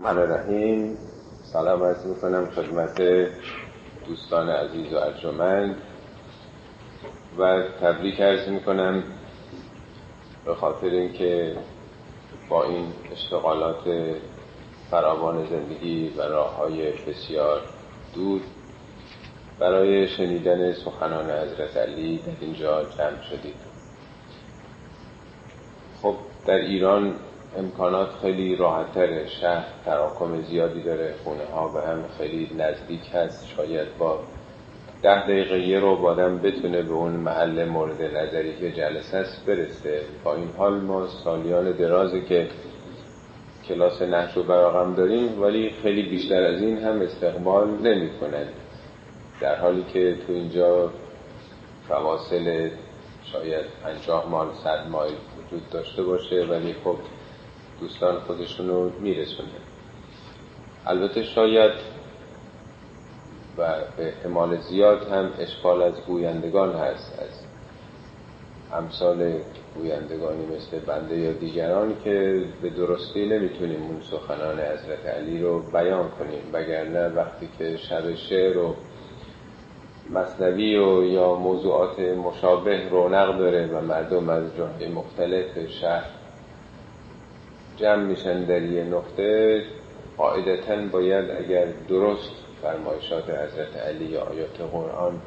من رحیم سلام عرض می‌کنم خدمت دوستان عزیز و ارجمند. و تبریک عرض می‌کنم به خاطر اینکه با این اشتغالات فراوان زندگی و راه های بسیار دور برای شنیدن سخنان حضرت علی در اینجا جمع شدید خب در ایران امکانات خیلی راحتتر شهر تراکم زیادی داره خونه ها به هم خیلی نزدیک هست شاید با ده دقیقه یه رو بادم بتونه به اون محل مورد نظری که جلسه است برسه. با این حال ما سالیان درازی که کلاس نحش و براغم داریم ولی خیلی بیشتر از این هم استقبال نمی کنند در حالی که تو اینجا فواصل شاید پنجاه مال صد مایل وجود داشته باشه ولی خب دوستان خودشون رو میرسونه. البته شاید و به احتمال زیاد هم اشکال از گویندگان هست از امثال گویندگانی مثل بنده یا دیگران که به درستی نمی‌تونیم اون سخنان حضرت علی رو بیان کنیم. وگرنه وقتی که شب شعر و مصنوی و یا موضوعات مشابه رونق داره و مردم از جاهای مختلف شهر جمع میشن در یه نقطه قاعدتا باید اگر درست فرمایشات حضرت علی یا آیات قرآن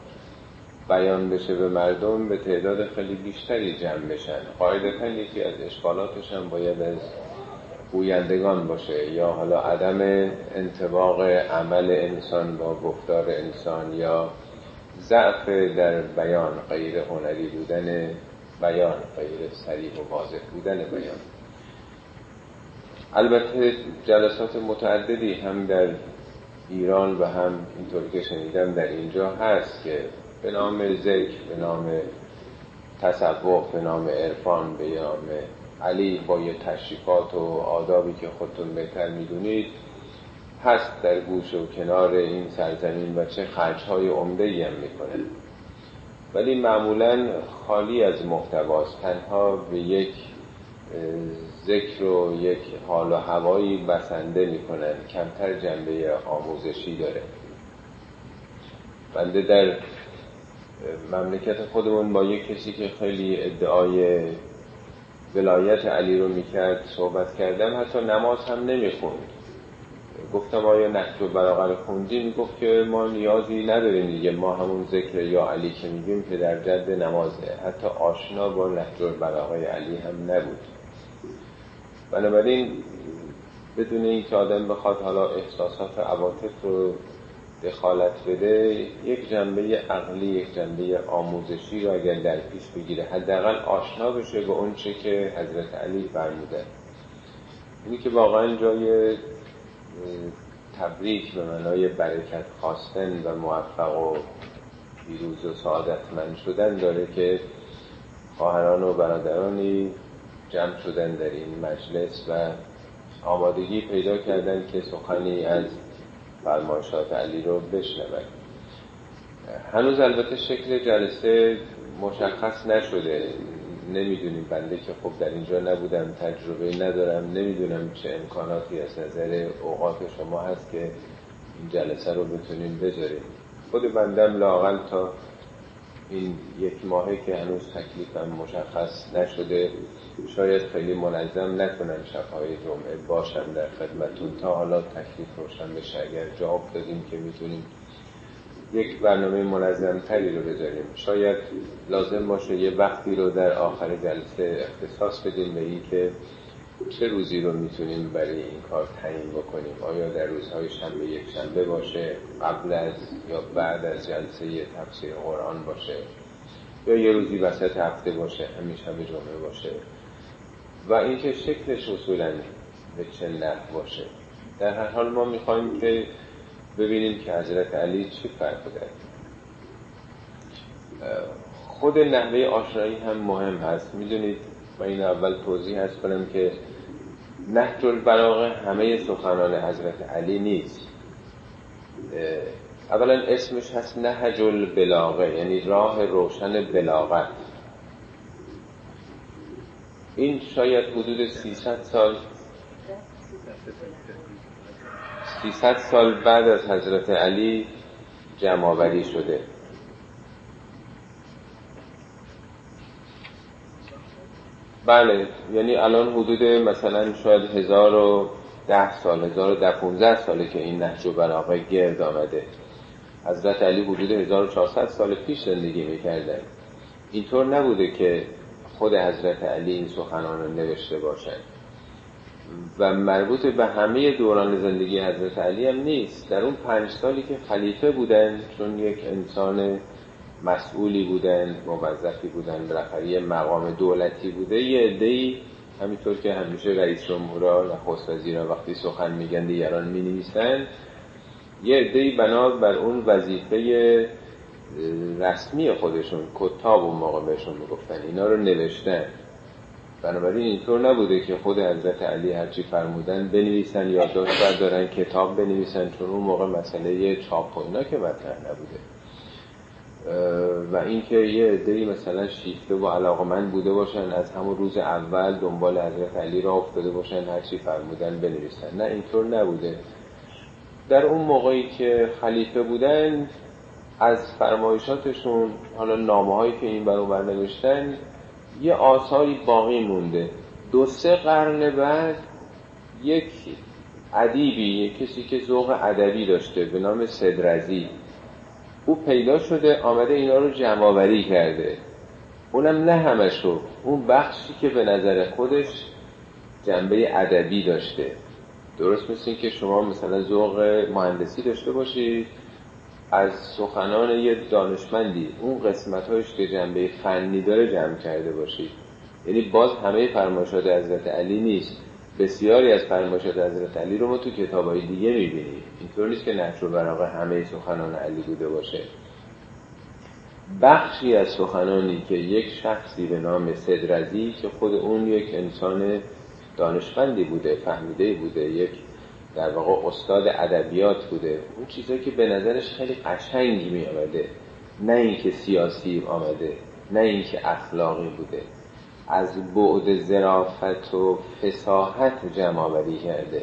بیان بشه به مردم به تعداد خیلی بیشتری جمع بشن. قاعدتا یکی از اشکالاتش هم باید از گویندگان باشه یا حالا عدم انتباق عمل انسان با گفتار انسان یا ضعف در بیان غیر هنری بودن بیان غیر سریح و واضح بودن بیان. البته جلسات متعددی هم در ایران و هم اینطور که شنیدم در اینجا هست که به نام ذکر به نام تصوف به نام عرفان به نام علی با یه تشریفات و آدابی که خودتون بهتر می‌دونید هست در گوش و کنار این سرزمین و چه خرجهای عمده هم می‌کنه. ولی معمولا خالی از محتواست. تنها به یک ذکر و یک حال و هوایی بسنده می‌کنن کمتر جنبه آموزشی داره. بنده در مملکت خودمون با یک کسی که خیلی ادعای ولایت علی رو می‌کرد صحبت کردم حتی نماز هم نمی‌خوند. گفتم آیا نهج براغر خوندی؟ می‌گفت که ما نیازی نداریم دیگه. ما همون ذکر یا علی که میگیم که در جد نمازه. حتی آشنا با نهج براغر علی هم نبود. بنابراین بدون اینکه آدم بخواد حالا احساسات عواطف رو دخالت بده یک جنبه عقلی یک جنبه آموزشی رو اگر در پیش بگیره حداقل آشنا بشه به اون چه که حضرت علی فرموده. اینی که واقعا جای تبریک به معنای برکت خواستن و موفق و پیروز و سعادتمند شدن داره که خواهران و برادرانی جمع شدن در این مجلس و آمادگی پیدا کردن که سخنی از فرمایشات علی رو بشنون هنوز البته شکل جلسه مشخص نشده. نمی‌دونیم بنده که خب در اینجا نبودم تجربه ندارم. نمی‌دونم چه امکاناتی از نظر اوقات شما هست که این جلسه رو بتونیم بذاریم. خود بندم لاقل تا این یک ماهه که هنوز تکلیفم مشخص نشده شاید خیلی منظم نکنم شبهای جمعه باشم در خدمتون تا حالا تکلیف روشن بشه. اگر جواب دادیم که می‌تونیم یک برنامه منظم تری رو بذاریم. شاید لازم باشه یه وقتی رو در آخر جلسه اختصاص بدیم به این که چه روزی رو می‌تونیم برای این کار تعیین بکنیم؟ آیا در روزهای شنبه یک شنبه باشه قبل از یا بعد از جلسه تفسیر قرآن باشه؟ یا یه روزی وسط هفته باشه همین شب جمعه باشه؟ و اینکه شکلش اصولا به چه نحو باشه؟ در هر حال ما می‌خوایم که ببینیم که حضرت علی چی فرمودن خود نحوه آشنایی هم مهم هست. می‌دونید و این اول توضیح هست کنم که نهج البلاغه همه سخنان حضرت علی نیست. اولا اسمش هست نهج البلاغه یعنی راه روشن بلاغت. این شاید حدود 300 سال 300 سال بعد از حضرت علی جمع شده. بله یعنی الان حدود مثلا شاید هزار و ده سال هزار و ده پونزه ساله که این نهج و بلاغه گرد آمده. حضرت علی حدود 1400 سال پیش زندگی می‌کردن اینطور نبوده که خود حضرت علی این سخنان رو نوشته باشند و مربوط به همه دوران زندگی حضرت علی هم نیست. در اون پنج سالی که خلیفه بودن چون یک انسان مسئولی بودن موظفی بودن بالاخره یه مقام دولتی بوده. یه عده‌ای همینطور که همیشه رئیس جمهورا و خست وقتی سخن میگن دیگران می‌نویسن. یه عده‌ای بنا بر اون وظیفه رسمی خودشون کتاب اون موقع بهشون می‌گفتن. اینا رو نوشتن. بنابراین اینطور نبوده که خود حضرت علی هرچی فرمودن بنویسن یادداشت بردارن کتاب بنویسن چون اون موقع مسئله چاپ و اینا که مطرح نبوده. و اینکه یه عده‌ای مثلا شیفته و علاقمند بوده باشن از همون روز اول دنبال حضرت علی را افتاده باشن هرچی فرمودن بنویسن. نه اینطور نبوده. در اون موقعی که خلیفه بودن از فرمایشاتشون حالا نامه هایی که این برو بر نوشتن یه آثاری باقی مونده. دو سه قرن بعد یک ادیبی کسی که ذوق ادبی داشته به نام صدرزی او پیدا شده آمده اینا رو جمعآوری کرده. اونم نه همشو اون بخشی که به نظر خودش جنبه ادبی داشته. درست مثل که شما مثلا ذوق مهندسی داشته باشید از سخنان یه دانشمندی اون قسمت هایش که جنبه فنی داره جمع کرده باشید. یعنی باز همه فرمایشات حضرت علی نیست. بسیاری از فرمایشات حضرت علی رو ما تو کتاب های دیگه می‌بینیم. اینطور نیست که نقش و براغه همه سخنان علی بوده باشه. بخشی از سخنانی که یک شخصی به نام صدرزی که خود اون یک انسان دانشمندی بوده فهمیده بوده یک در واقع استاد ادبیات بوده اون چیزایی که به نظرش خیلی قشنگی می آمده نه اینکه سیاسی آمده نه اینکه اخلاقی بوده. از بعد زرافت و فساحت جمع کرده.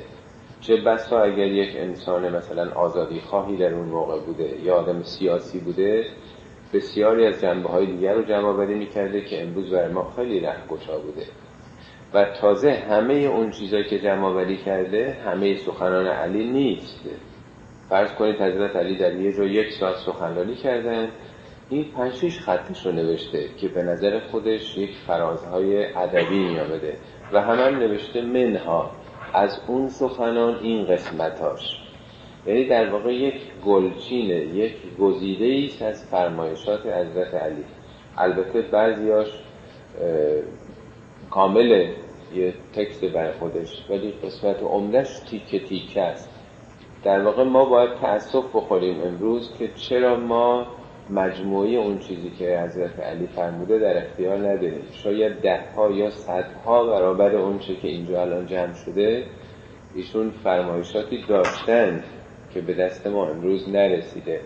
چه بسا اگر یک انسان مثلا آزادی خواهی در اون موقع بوده یا آدم سیاسی بوده بسیاری از جنبه های دیگر رو جمع آوری می‌کرده که امروز برای ما خیلی گشا بوده. و تازه همه اون چیزایی که جمع آوری کرده همه سخنان علی نیست. فرض کنید حضرت علی در یه جا یک ساعت سخنرانی کردن این پنجشیش خطش رو نوشته که به نظر خودش یک فرازهای ادبی میامده و همان نوشته منها. از اون سخنان این قسمتاش. یعنی در واقع یک گلچینه یک گزیده است از فرمایشات حضرت علی. البته بعضیاش کامل یه تکست بر خودش ولی قسمت عمدهش تیکه تیکه است. در واقع ما باید تأسف بخوریم امروز که چرا ما مجموعی اون چیزی که حضرت علی فرموده در اختیار نداریم. شاید ده ها یا صدها برابر اون چه که اینجا الان جمع شده ایشون فرمایشاتی داشتن که به دست ما امروز نرسیده.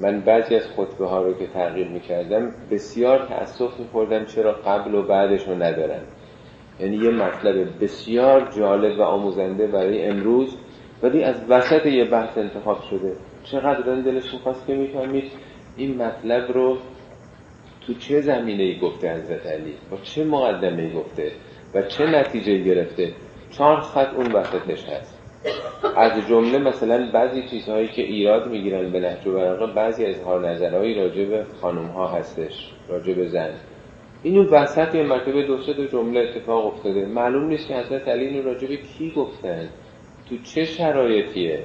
من بعضی از خطبه ها رو که تغییر می‌کردم بسیار تأسف میخوردم چرا قبل و بعدش رو ندارن. یعنی یه مطلب بسیار جالب و آموزنده برای امروز ولی از وسط یه بحث انتخاب شده. چقدر دلش می‌خواست که می‌فهمید؟ این مطلب رو تو چه زمینه ای گفته حضرت علی؟ با چه مقدمه ای گفته؟ و چه نتیجه گرفته؟ چهار خط اون وسطش هست. از جمله مثلا بعضی چیزهایی که ایراد می‌گیرن به نهج و بعضی اظهار نظرهایی راجع به خانم ها هستش راجع به زن. اینو وسط یه مرتبه دو سه جمله اتفاق افتاده. معلوم نیست که حضرت علی اینو راجع به کی گفتن؟ تو چه شرایطیه؟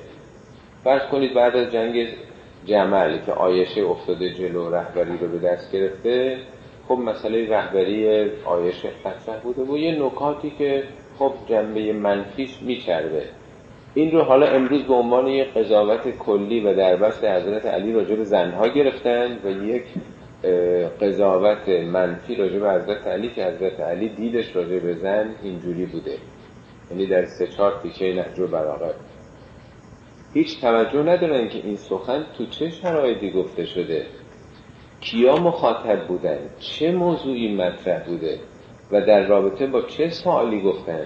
فرض کنید بعد از جنگ جمل که آیشه افتاده جلو رهبری رو به دست گرفته خب مسئله رهبری آیشه مطرح بوده و یه نکاتی که خب جنبه منفیش میچربه. این رو حالا امروز به عنوان یک قضاوت کلی و در بست حضرت علی راجع به زنها گرفتن و یک قضاوت منفی راجع به حضرت علی که حضرت علی دیدش راجع به زن اینجوری بوده. یعنی در سه چهار تیکه نهج و هیچ توجه ندارن که این سخن تو چه شرایطی گفته شده. کیا مخاطب بودن؟ چه موضوعی مطرح بوده؟ و در رابطه با چه سوالی گفتن؟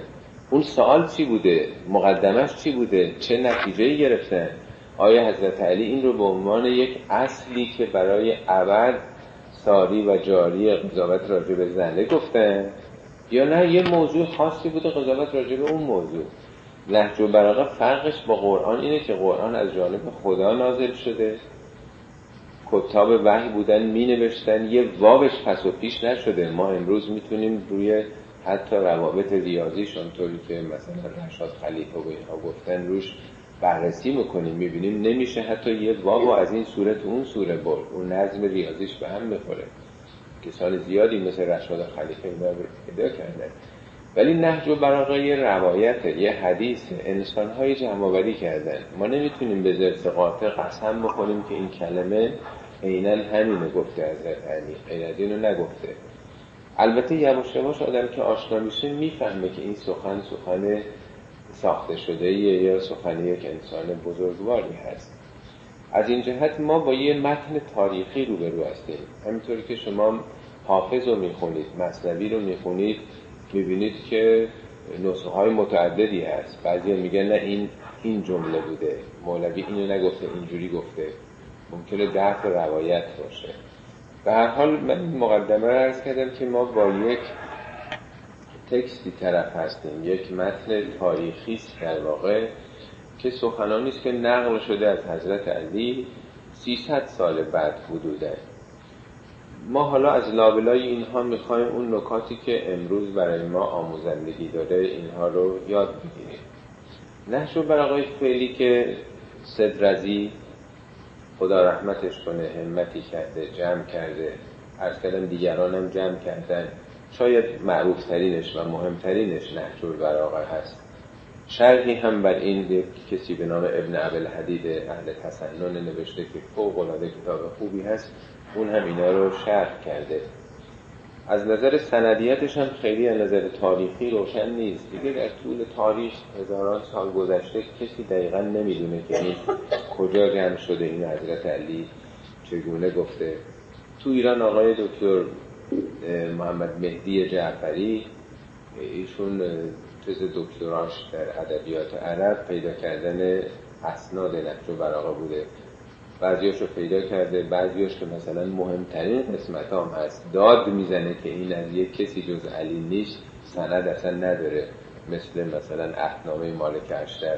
اون سوال چی بوده؟ مقدمش چی بوده؟ چه نتیجه گرفتن؟ آیا حضرت علی این رو به عنوان یک اصلی که برای ابد ساری و جاری قضاوت راجع به زنده گفتن؟ یا نه یه موضوع خاصی بوده قضاوت راجع به اون موضوع. نهج و براغه فرقش با قرآن اینه که قرآن از جانب خدا نازل شده. کتاب وحی بودن می نوشتن یه وابش پس و پیش نشده. ما امروز می‌تونیم روی حتی روابط ریاضیشون طوری که مثلا رشاد خلیفه و اینها گفتن روش بررسی می‌کنیم. می‌بینیم نمیشه حتی یه واب از این صورت اون سوره برد. اون نظم ریاضیش به هم بخوره. کسان زیادی مثل رشاد خلیفه اینا پیدا کردن. ولی نهج و براغه یه روایت یه حدیث انسان های جمع کردن. ما نمی‌تونیم به زرس قاطع قسم بکنیم که این کلمه عینا همینه گفته از علی غیر از اینو نگفته. البته یواش یواش آدم که آشنا میشه می‌فهمه که این سخن سخن ساخته شده یا سخن یک انسان بزرگواری هست. از این جهت ما با یه متن تاریخی روبرو هستیم. همینطوری که شما حافظ رو می‌خونید مصنوی رو می‌خونید می‌بینید که نسخه های متعددی هست. بعضی میگن نه این این جمله بوده. مولوی اینو نگفته اینجوری گفته. ممکنه ده روایت باشه. به هر حال من این مقدمه رو ارز کردم که ما با یک تکستی طرف هستیم. یک متن تاریخی است در واقع که سخنانی است که نقل شده از حضرت علی 300 سال بعد حدوده. ما حالا از لابلای اینها می‌خوایم اون نکاتی که امروز برای ما آموزندگی داره اینها رو یاد بگیریم. نحشو بر آقای فعلی که صدرزی خدا رحمتش کنه همتی کرده جمع کرده از کردم دیگرانم جمع کردن. شاید معروف ترینش و مهمترینش نهج البلاغه هست. شرحی هم بر این کسی به نام ابن عبل حدید اهل تسنن نوشته که فوق العاده کتاب خوبی هست. اون هم اینا رو شرح کرده. از نظر سندیتش هم خیلی از نظر تاریخی روشن نیست. دیگه در طول تاریخ هزاران سال گذشته کسی دقیقا نمی‌دونه که این کجا جمع شده این حضرت علی چگونه گفته. تو ایران آقای دکتر محمد مهدی جعفری ایشون تز دکتراش در ادبیات عرب پیدا کردن اسناد نهج و بوده. بعضیاش رو پیدا کرده بعضیاش که مثلا مهمترین قسمت هم هست. داد می‌زنه که این از یک کسی جز علی نیست سند اصلا نداره. مثل مثلا احنامه مالک اشتر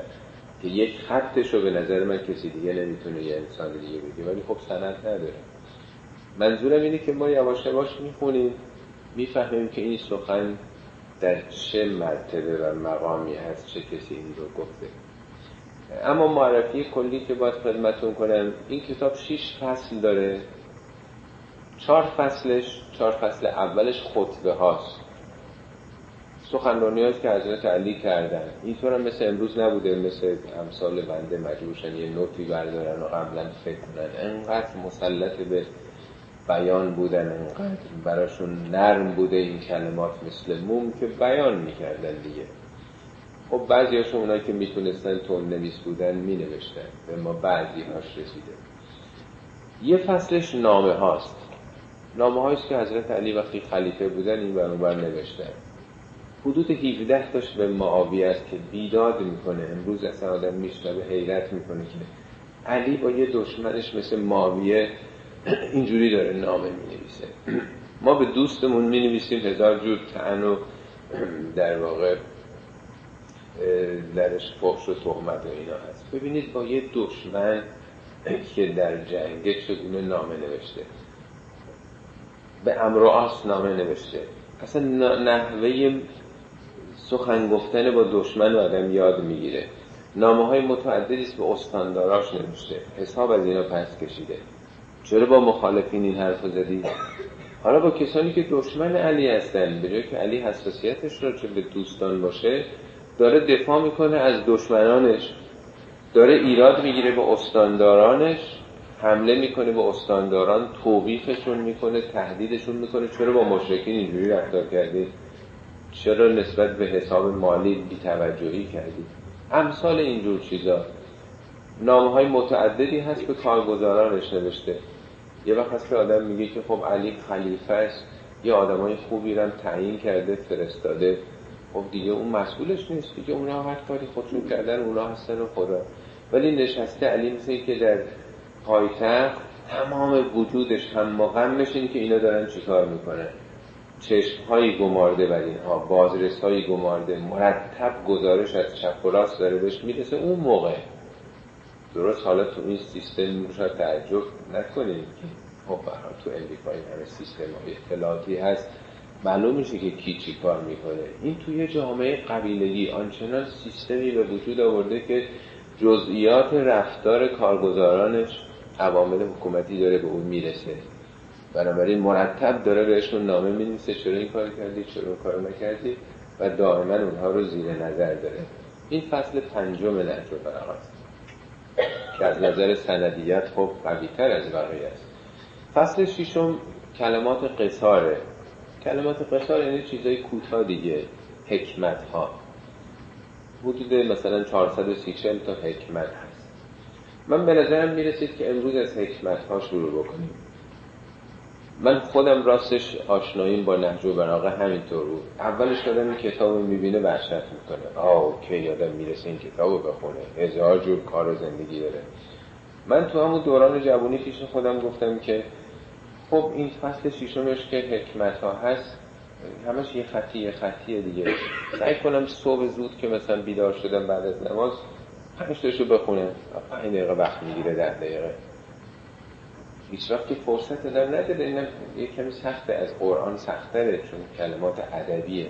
که یک خطش رو به نظر من کسی دیگه نمی‌تونه یه انسان دیگه بگه ولی خب سند نداره. منظورم اینه که ما یواش یواش می‌خونیم می‌فهمیم که این سخن در چه مرتبه و مقامی هست چه کسی این رو گفته. اما معرفی کلی که باید خدمتون کنم این کتاب شیش فصل داره. چهار فصلش چهار فصل اولش خطبه هاست. سخنرانی هاست که حضرت علی کردن. اینطور هم مثل امروز نبوده مثل امثال بنده مجبورشن یه نوتی بردارن و قبلا فکر کنن انقدر مسلط به بیان بودن انقدر براشون نرم بوده این کلمات مثل موم که بیان می‌کردن دیگه. خب بعضی هاشون اونایی که می‌تونستن تون نویس بودن می نوشتن به ما بعضی هاش رسیده. یه فصلش نامه هاست. نامه هاییست که حضرت علی وقتی خلیفه بودن این بر نوشتن. حدود 17 تاش به معاویه است که بیداد می‌کنه. امروز اصلا آدم میشنوه حیرت می‌کنه که علی با یه دشمنش مثل معاویه اینجوری داره نامه می‌نویسه. ما به دوستمون می‌نویسیم هزار جور تن و در واقع درش فحش و تهمت و اینا هست. ببینید با یه دشمن که در جنگ چگونه نامه نوشته. به امرواس نامه نوشته. اصلا نحوه سخن گفتن با دشمن و آدم یاد می‌گیره. نامه های متعددی به استانداراش نوشته. حساب از اینا پس کشیده. چرا با مخالفین این حرف زدی؟ حالا با کسانی که دشمن علی هستن به جای که علی حساسیتش را چه به دوستان باشه داره دفاع می‌کنه از دشمنانش. داره ایراد می‌گیره به استاندارانش. حمله می‌کنه به استانداران. توبیخشون می‌کنه تهدیدشون می‌کنه. چرا با مشرکین اینجوری رفتار کردید چرا نسبت به حساب مالی بیتوجهی کردید امثال اینجور چیزا. نامه های متعددی هست به کارگزارانش نوشته. یه وقت هست که آدم میگه که خب علی خلیفه است. یه آدمای خوبی رو تعیین کرده فرستاده. خب دیگه اون مسئولش نیست دیگه اونا هر کاری خودشون کردن اونا هستن و خدا. ولی نشسته علی مثل که در پایتخت تمام وجودش هم غمش این که اینا دارن چیکار می‌کنن؟ چشم های گمارده بر اینها بازرس های گمارده مرتب گزارش از چپ و راست داره بهش می‌رسه اون موقع. درست؟ حالا تو این سیستم شاید تعجب نکنید که خب تو امریکا این همه سیستم های اطلاعاتی هست. معلوم میشه که کی چی کار می‌کنه. این توی جامعه قبیلگی آنچنان سیستمی به وجود آورده که جزئیات رفتار کارگزارانش عوامل حکومتی داره به اون می‌رسه. بنابراین مرتب داره بهشون نامه می‌نویسه چرا این کار کردی چرا این کار نکردی و دائما اونها رو زیر نظر داره. این فصل پنجم نهج البلاغه که از نظر سندیت خب قویتر از بقیه است. فصل ششم کلمات قصاره. کلمات قصار یعنی چیزای کوتاه دیگه. حکمت ها حدود مثلا 430 تا حکمت هست. من به نظرم می‌رسید که امروز از حکمت ها شروع بکنیم. من خودم راستش آشناییم با نهج و براغه همینطور. بود اولش دادم این کتاب می‌بینه وحشت می‌کنه. آه که یادم می‌رسه این کتاب بخونه. هزار جور کار و زندگی داره. من تو همون دوران جوانی پیش خودم گفتم که خب این فصل شیشمش که حکمت ها هست همش یه خطی یه خطیه دیگه. سعی کنم صبح زود که مثلا بیدار شدم بعد از نماز پنج تاشو بخونه پنج دقیقه وقت می‌گیره ده دقیقه. هیچ وقت که فرصت نداره این یه کمی سخته. از قرآن سختره چون کلمات ادبیه.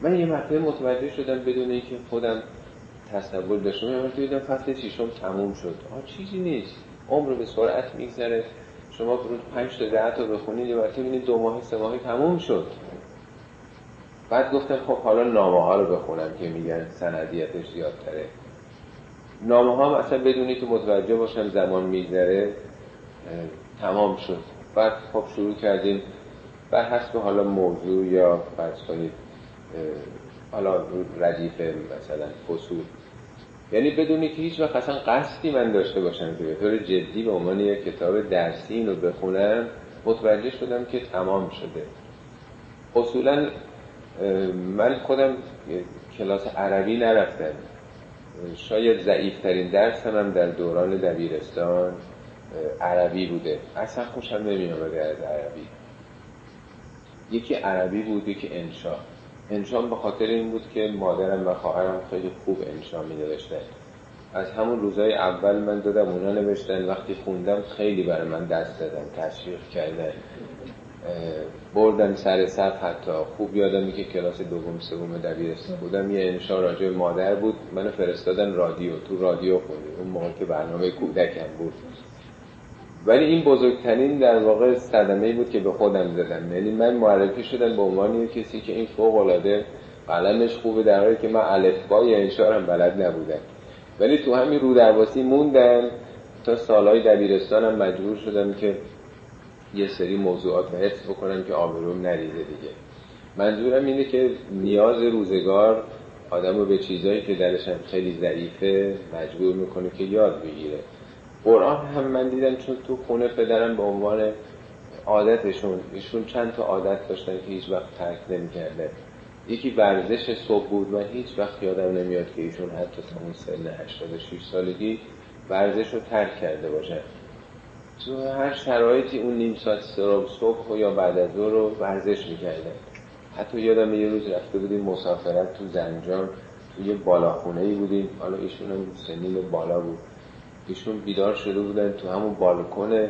من یه مرتبه متوجه شدم بدون اینکه خودم تصور داشتم. یه مرتبه دیدم فصل شیشم تموم شد. آه چیزی نیست. عمر به سرعت میگذره. شما برود پنج تا ده تا بخونید یه مرتبه ببینید دو ماه سه ماهی تموم شد. بعد گفتم خب حالا نامه ها رو بخونم که میگن سندیتش زیادتره. نامه ها مثلا بدونی که متوجه باشم زمان میگذره. تمام شد. بعد خب شروع کردیم. بر حسب حالا موضوع یا فرض کنید حالا ردیف مثلا فصول. یعنی بدونی که هیچ وقت اصلا قصدی من داشته باشم که به طور جدی به عنوان یک کتاب درسی اینو بخونم متوجه شدم که تمام شده. اصولا من خودم کلاس عربی نرفتم. شاید ضعیفترین درس هم در دوران دبیرستان عربی بوده. اصلا خوشم نمی از عربی. یکی عربی بود یکی انشا انشا به خاطر این بود که مادرم و خواهرم خیلی خوب انشا می نوشتن از همون روزای اول من دادم اونا نوشتن. وقتی خوندم خیلی برای من دست دادن تشویق کردن. بردن سر صف حتی. خوب یادمی که کلاس دوم سوم دبیرستان بودم یه انشا راجع مادر بود. منو فرستادن رادیو. تو رادیو خوندیم. اون موقع که برنامه کودکم بود. ولی این بزرگترین در واقع صدمه بود که به خودم زدم. یعنی من معرفی شدم به عنوان کسی که این فوق العاده قلمش خوبه در حالی که من الفبای انشارم بلد نبودم. ولی تو همین رو درواسی موندن تا سالهای دبیرستانم مجبور شدم که یه سری موضوعات رو حفظ بکنم که آبروم نریزه دیگه. منظورم اینه که نیاز روزگار آدم رو به چیزایی که درش خیلی ضعیفه مجبور می‌کنه که یاد بگیره. قرآن هم من دیدم چون تو خونه پدرم به عنوان عادتشون ایشون چند تا عادت داشتن که هیچ وقت ترک نمی‌کرده. یکی ورزش صبح بود و هیچ وقت یادم نمیاد که ایشون حتی تا اون سن 86 سالگی ورزش رو ترک کرده باشه. تو هر شرایطی اون نیم ساعت صبح یا بعد از رو ورزش می‌کردن حتی یادم یه روز رفته بودیم مسافرت تو زنجان تو یه بالاخونه ای بودیم. حالا ایشون هم سنین بالا بود. ایشون بیدار شده بودن تو همون بالکن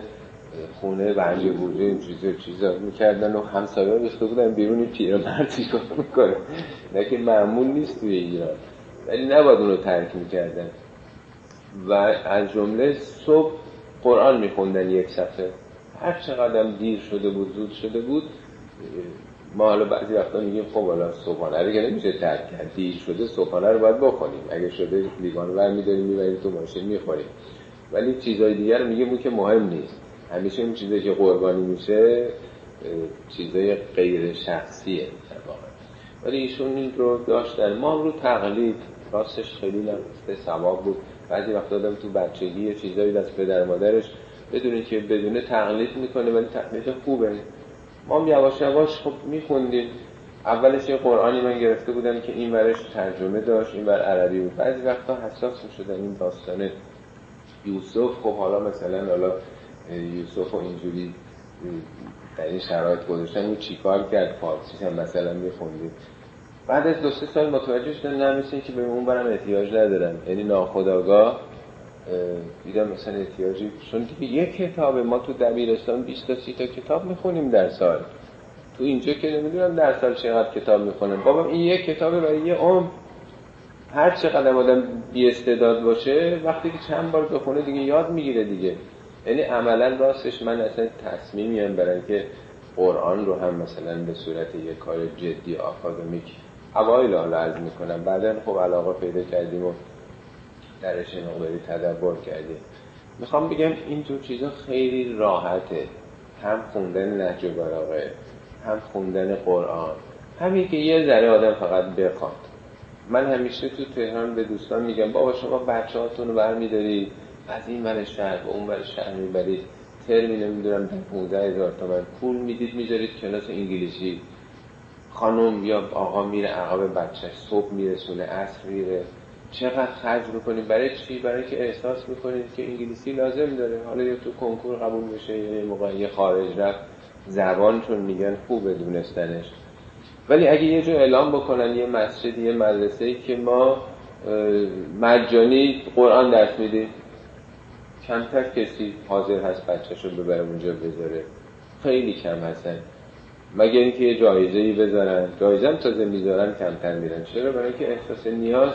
خونه ورجه بوده این چیزا چیزا می‌کردن و همسایه ریخته بودن بیرون این پیرمرد چیکار می‌کنه. نه که معمول نیست توی ایران. ولی نباید اون رو ترک می‌کردن. و از جمله صبح قرآن میخوندن یک صفحه. هر چقدر دیر شده بود زود شده بود ما حالا بعضی وقتا میگیم خب حالا صبحانه رو که نمیشه ترک کرد. دیر شده صبحانه رو باید بخونیم. اگه شده لیوان ور میداریم می‌بریم تو ماشین می‌خوریم. ولی چیزای دیگر میگیم که مهم نیست. همیشه این چیزایی که قربانی میشه چیزای غیر شخصیه واقع. ولی ایشون این رو داشتن. ما رو تقلید راستش خیلی نفته ثواب بود. بعضی وقت دادم تو بچگی چیزایی دست پدر مادرش بدونه که بدونه تقلید می‌کنه ولی تقلید خوبه. ما هم یواش یواش خب میخوندیم. اولش یه قرآنی من گرفته بودم که این ورش ترجمه داشت این ور عربی بود. بعضی وقتا حساس شدن این داستان یوسف. خب حالا مثلا حالا یوسف و اینجوری در این شرایط گذاشتن این چیکار کرد؟ فارسی هم مثلا میخوندیم. بعد از دو سه سال متوجه نه مثل که به اون برم احتیاج ندارم. یعنی ناخداگاه دیدم مثلا احتیاجی. چون دیگه یک کتاب ما تو دبیرستان 20 تا 30 تا کتاب می‌خونیم در سال. تو اینجا که نمی‌دونم در سال چقدر کتاب می‌خونم بابا این یک کتاب برای یه عمر. هر چقدر آدم بی استعداد باشه وقتی که چند بار بخونه دیگه یاد می‌گیره دیگه. یعنی عملا راستش من اصلا تصمیمیم برای که قرآن رو هم مثلا به صورت یک کار جدی آکادمیک اوایل حالا از می‌کنم. بعدا خب علاقه پیدا کردیم و درش مقداری تدبر کردیم. می‌خوام بگم این تو چیزا خیلی راحته. هم خوندن نهج و هم خوندن قرآن. همین که یه ذره آدم فقط بخواد. من همیشه تو تهران به دوستان میگم بابا شما بچه هاتون رو برمیدارید از این ور شهر و اون ور شهر می‌برید ترمی نمی‌دونم 15 هزار تومن پول می‌دید می‌ذارید کلاس انگلیسی. خانم یا آقا میره عقب بچه صبح میرسونه عصر میره. چقدر خرج می‌کنید برای چی؟ برای که احساس می‌کنید که انگلیسی لازم داره. حالا یا تو کنکور قبول بشه یا موقع یه خارج رفت زبان چون میگن خوبه دونستنش. ولی اگه یه جا اعلام بکنن یه مسجد یه مدرسه که ما مجانی قرآن درس میدیم کمتر کسی حاضر هست بچهش رو ببره اونجا بذاره. خیلی کم هستن. مگه اینکه یه جایزه ای بذارن؟ جایزه هم تازه می‌ذارن کمتر میرن. چرا؟ برای اینکه احساس نیاز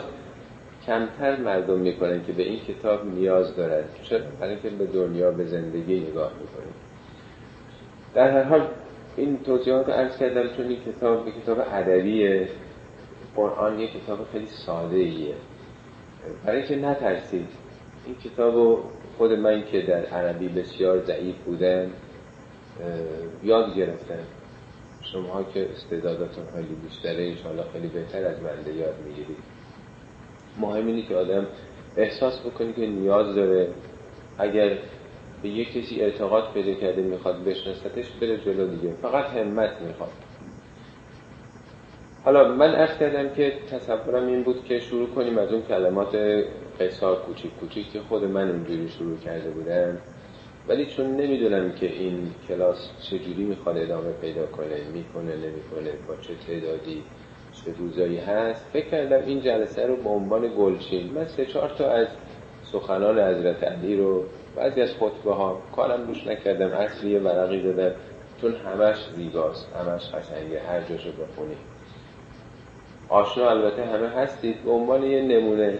کمتر مردم می‌کنن که به این کتاب نیاز دارن. چرا برای اینکه به دنیا به زندگی نگاه می‌کنن. در هر حال این توضیحات رو عرض کردم چون این کتاب به کتاب ادبیه. قرآن یه کتاب خیلی ساده ایه برای که نترسید این کتاب رو خود من که در عربی بسیار ضعیف بودن یاد گرفتم. شما که استعداداتون خیلی بیشتره انشاءالله خیلی بهتر از منده یاد می‌گیرید. مهم اینه که آدم احساس بکنی که نیاز داره. اگر به یک کسی اعتقاد پیدا کرده می‌خواد بشنستش بره جلو دیگه. فقط همت می‌خواد. حالا من ارز کردم که تصورم این بود که شروع کنیم از اون کلمات قصار کوچیک کوچیک که خود من اونجوری شروع کرده بودم. ولی چون نمی‌دونم که این کلاس چجوری می‌خواد ادامه پیدا کنه می‌کنه نمی‌کنه با چه تعدادی. روزایی هست. فکر کردم این جلسه رو به عنوان گلچین. من سه چهار تا از سخنان حضرت علی رو بعضی از خطبه ها کارم روش نکردم. اصلی یه ورقی دادم چون همش زیباست. همش قشنگه. هر جاشو بخونی. آشنا البته همه هستید. به عنوان یه نمونه.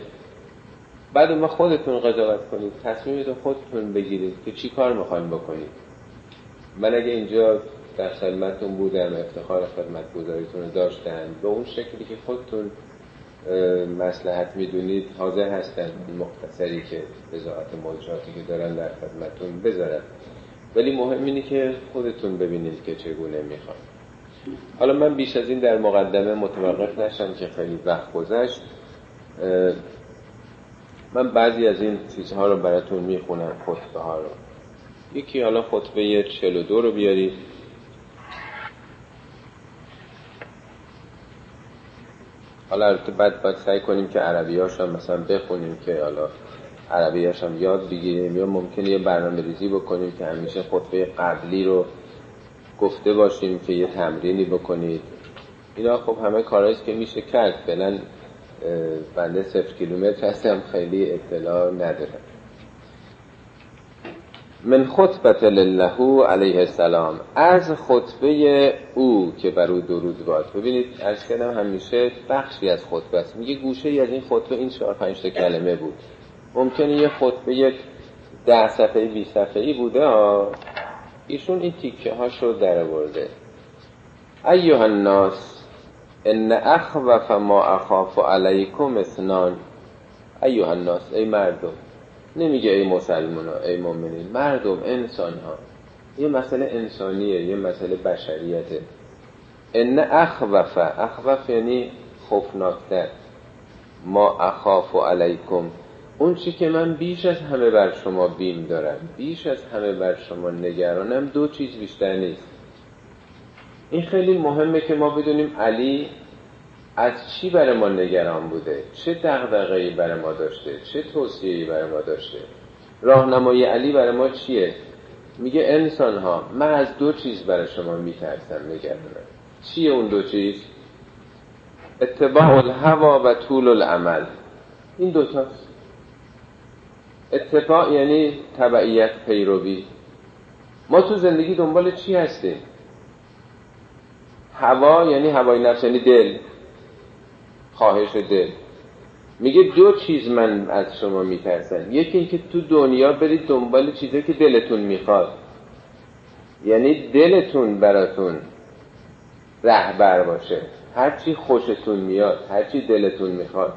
بعد ما خودتون قضاوت کنید. تصمیمتون خودتون بگیرید که چی کار می‌خوایم بکنید. من اگه اینجا در خدمتتون بودم افتخار خدمت گذاریتون رو داشتن به اون شکلی که خودتون مسلحت می‌دونید حاضر هستن مختصری که وزارت موجوداتی که دارن در خدمتتون بذارن. ولی مهم اینه که خودتون ببینید که چگونه می‌خوان. حالا من بیش از این در مقدمه متوقف نشم که خیلی وقت گذشت. من بعضی از این چیزها رو براتون می‌خونم خطبه ها رو. یکی حالا خطبه 42 رو بیارید. حالا البته بعد باید سعی کنیم که عربی هم مثلا بخونیم که حالا عربی هم یاد بگیریم یا ممکنه یه برنامه ریزی بکنیم که همیشه خطبه قبلی رو گفته باشیم که یه تمرینی بکنید. اینا خب همه کارهاییست که میشه کرد. فعلا بنده صفر کیلومتر هستم. خیلی اطلاع ندارم. من خطبت لله علیه السلام. از خطبه او که بر او درود باد. ببینید از کردم همیشه بخشی از خطبه است. میگه گوشه ای از این خطبه این چهار پنج کلمه بود. ممکنه یه خطبه ده صفحه بی صفحه ای بوده ها ایشون این تیکه هاشو در برده ایوه الناس ان اخوف ما اخاف علیکم اثنان. ایوه الناس ای مردم. نمیگه ای مسلمان ها ای مؤمنین مردم انسان ها یه مسئله انسانیه یه مسئله بشریته. ان اخوف اخوف یعنی خوفناکتر. ما اخاف علیکم. اون چی که من بیش از همه بر شما بیم دارم بیش از همه بر شما نگرانم دو چیز بیشتر نیست. این خیلی مهمه که ما بدونیم علی از چی برای ما نگران بوده؟ چه دغدغه‌ای برای ما داشته؟ چه توصیه‌ای برای ما داشته؟ راهنمای علی برای ما چیه؟ میگه انسان ها من از دو چیز برای شما میترسم نگرانم. چیه اون دو چیز؟ اتباع الهوا و طول العمل. این دوتاست اتباع یعنی تبعیت پیروی. ما تو زندگی دنبال چی هستیم؟ هوا یعنی هوای نفس یعنی دل. خواهش دل میگه دو چیز من از شما میترسم. یکی اینکه تو دنیا برید دنبال چیزی که دلتون می‌خواد. یعنی دلتون براتون رهبر باشه. هرچی خوشتون میاد هرچی دلتون می‌خواد.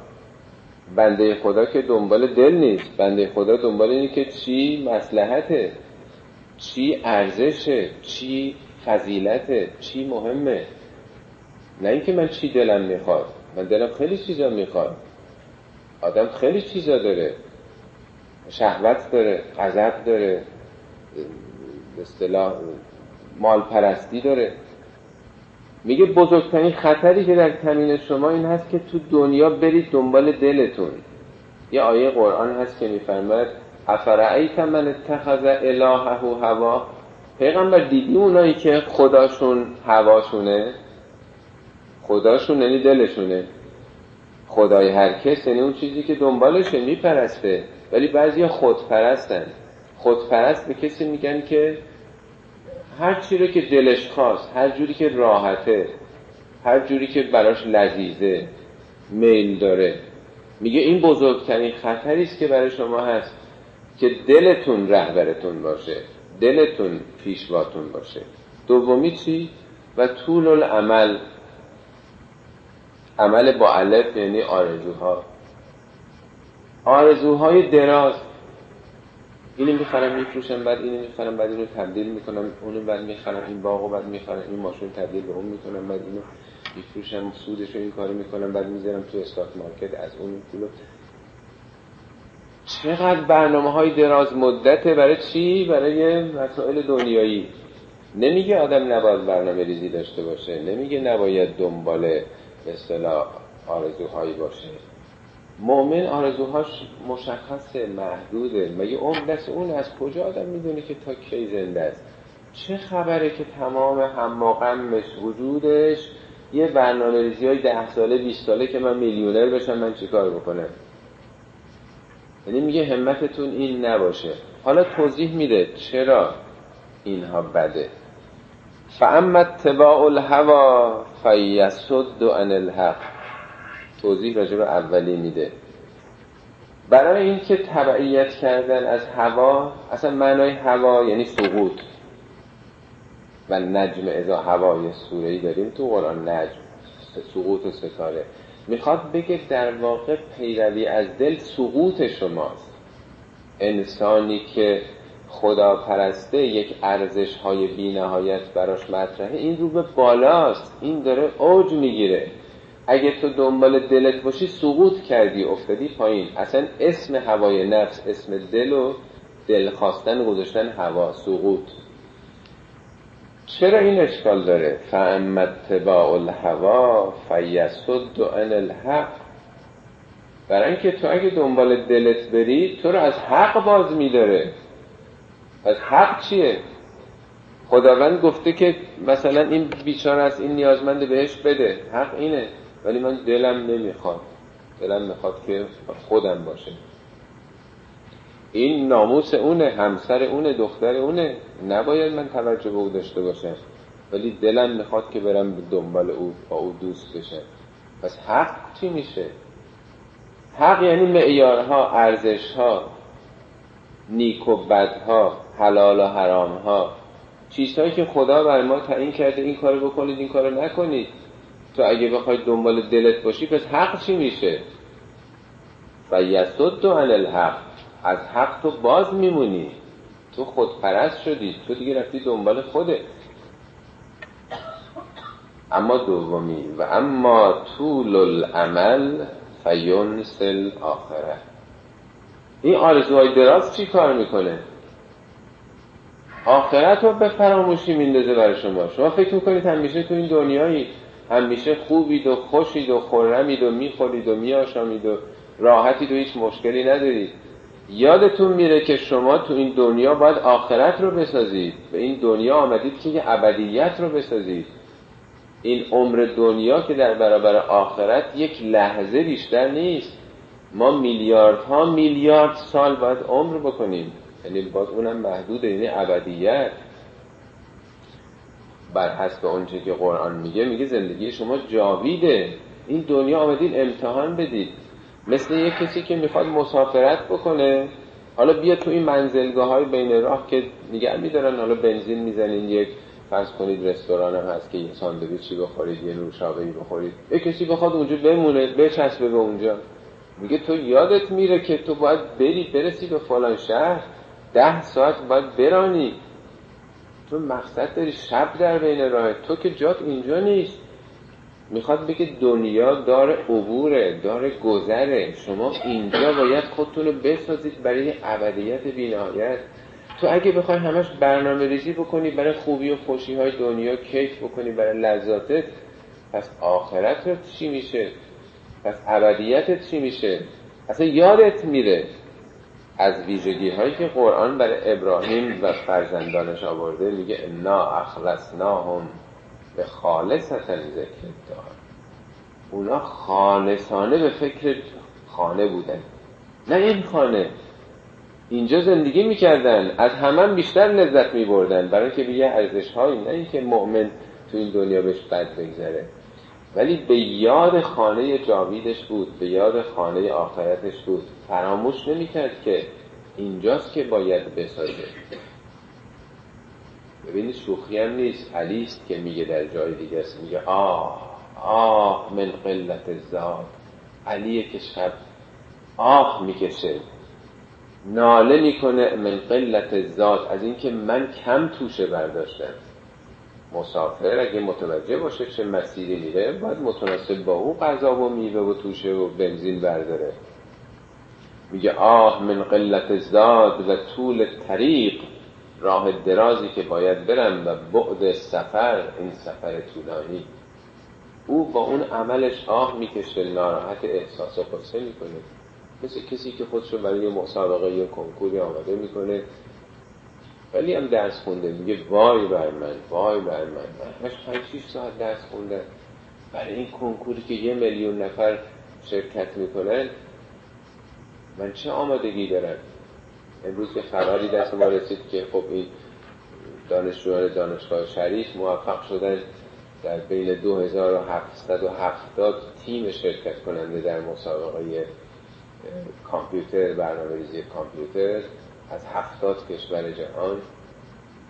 بنده خدا که دنبال دل نیست. بنده خدا دنبال اینه که چی مسلحته چی ارزشه چی فضیلته چی مهمه. نه اینکه من چی دلم می‌خواد. من دلم خیلی چیزا می‌خواد. آدم خیلی چیزا داره. شهوت داره غضب داره به اصطلاح مال پرستی داره. میگه بزرگترین خطری که در کمین شما این هست که تو دنیا برید دنبال دلتون. یه آیه قرآن هست که میفرماید افرعیت من اتخذ الهه هوا؟ پیغمبر دیدی اونایی که خداشون هواشونه؟ خداشون یعنی دلشونه. خدای هر کس یعنی اون چیزی که دنبالشه میپرسته. ولی بعضی خودپرستن. خودپرست به کسی میگن که هر چی رو که دلش خواست هر جوری که راحته هر جوری که براش لذیذه میل داره. میگه این بزرگترین خطری است که برای شما هست که دلتون رهبرتون باشه دلتون پیشواتون باشه. دومی چی؟ و طول العمل عمل با علف یعنی آرزوها. آرزوهای دراز. اینو می‌خرم میفروشم بعد اینو می‌خرم بعد اینو تبدیل می‌کنم. اونو بعد می‌خرم این باغو بعد می‌خرم این ماشین تبدیل به اون می‌کنم بعد اینو میفروشم سودش رو این کاری می‌کنم بعد می‌ذارم تو استاک مارکت از اون پولو چقدر برنامه های دراز مدته برای چی؟ برای مسائل دنیایی. نمیگه آدم نباید برنامه ریزی داشته باشه نمیگه نباید دنبال به اصطلاح آرزوهایی باشه مؤمن آرزوهاش مشخصه محدوده. مگه عمر دست اون از کجا آدم می‌دونه که تا کی زنده است؟ چه خبره که تمام هماغمش وجودش؟ یه برنامه ریزی های ده ساله 20 ساله که من میلیونر بشم من چیکار بکنم؟ یعنی میگه همتتون این نباشه. حالا توضیح میده چرا اینها بده. فاما اتباع الهوا فیسد عن الحق. توضیح راجع به اولی میده. برای اینکه تبعیت کردن از هوا اصلا معنای هوا یعنی سقوط. و نجم ازا هوا یه سوره داریم تو قرآن نجم سقوط و ستاره. می‌خواد بگه در واقع پیروی از دل سقوط شماست. انسانی که خدا پرسته یک ارزش های بی نهایت براش مطرحه این رو به بالاست این داره اوج می‌گیره. اگه تو دنبال دلت باشی سقوط کردی افتادی پایین. اصلا اسم هوای نفس اسم دل و دل خواستن گذاشتن هوا سقوط. چرا این اشکال داره؟ فاما اتباع الهوا فیسد عن الحق. برای اینکه تو اگه دنبال دلت بری تو رو از حق باز میداره. پس حق چیه؟ خداوند گفته که مثلا این بیچاره است این نیازمند بهش بده. حق اینه. ولی من دلم نمی‌خواد. دلم می‌خواد که خودم باشه. این ناموس اونه همسر اونه دختر اونه. نباید من توجه به او داشته باشم. ولی دلم می‌خواد که برم دنبال او با او دوست بشه پس حق چی میشه؟ حق یعنی معیارها ارزشها نیک و بدها. حلال و حرامها چیزهایی که خدا بر ما تعیین کرده این کارو بکنید این کارو نکنید. تو اگه بخوای دنبال دلت باشی پس حق چی میشه؟ و یسد عن الحق. از حق تو باز میمونی. تو خودپرست شدی. تو دیگه رفتی دنبال خوده اما دومی و اما طول العمل فینسل آخره این آرزوهای دراز چی کار می‌کنه؟ آخرت رو به فراموشی میندازه برای شما. شما فکر می‌کنید همیشه تو این دنیایی همیشه خوبید و خوشید و خورمید و می‌خورید و میآشامید و راحتید و هیچ مشکلی ندارید. یادتون میره که شما تو این دنیا باید آخرت رو بسازید. به این دنیا آمدید که ابدیت رو بسازید. این عمر دنیا که در برابر آخرت یک لحظه بیشتر نیست. ما میلیاردها میلیارد سال باید عمر بکنیم. یعنی باز اونم محدود یعنی ابدیت. بر حسب اونچه که قرآن میگه میگه زندگی شما جاویده. این دنیا آمدین امتحان بدید. مثل یک کسی که می‌خواد مسافرت بکنه. حالا بیا تو این منزلگاه های بین راه که نگه میدارن حالا بنزین می‌زنین یک. فرض کنید رستوران هم هست که یه ساندویچی بخورید یه نوشابهی بخورید. یه کسی بخواد اونجا بمونه بچسبه به اونجا. میگه تو یادت میره که تو باید بری برسی به فلان شهر. ده ساعت باید برانی. تو مقصد داری شب در بین راه تو که جات اینجا نیست. می‌خواد بگه دنیا دار عبوره دار گذره. شما اینجا باید خودتون رو بسازید برای ابدیت بینهایت. تو اگه بخوای همش برنامه ریزی بکنی برای خوبی و خوشی های دنیا کیف بکنی برای لذاتت پس آخرت چی میشه؟ پس ابدیتت چی میشه؟ اصلا یادت میره. از ویژگی هایی که قرآن برای ابراهیم و فرزندانش آورده میگه انا اخلصناهم به خالصتا ذکر دار اونا خالصانه به فکر خانه بودن. نه این خانه. اینجا زندگی می‌کردن. از همه بیشتر لذت میبردن. برای که به ارزش هایی نه اینکه مؤمن تو این دنیا بهش بد بگذره. ولی به یاد خانه جاویدش بود به یاد خانه آخرتش بود. فراموش نمی‌کرد که اینجاست که باید بسازه. ببینید شوخی هم نیست. علی که میگه در جای دیگه است. میگه آه آه من قلت زاد علیه که شب آه می‌کشه. ناله می‌کنه من قلت ذات از اینکه من کم توشه برداشتم مسافر اگه متوجه باشه چه مسیری میره باید متناسب با او غذا و میوه و توشه و بنزین برداره. میگه آه من قلت زاد و طول طریق. راه درازی که باید برم و بعد سفر این سفر طولانی. او با اون عملش آه می‌کشه ناراحت احساس و قصه می‌کنه. مثل کسی که خودش رو برای مسابقه یا کنکوری آماده می‌کنه. ولی هم درس خونده. میگه وای بر من وای بر من. من پنج ساعت درس خونده. برای این کنکوری که یه میلیون نفر شرکت می‌کنن من چه آمادگی دارم؟ امروز که خبری دست ما رسید که خب این دانشجویان دانشگاه شریف موفق شدن در بین 2770 تیم شرکت کننده در مسابقه کامپیوتر برنامه ریزی کامپیوتر. از هفتاد کشور جهان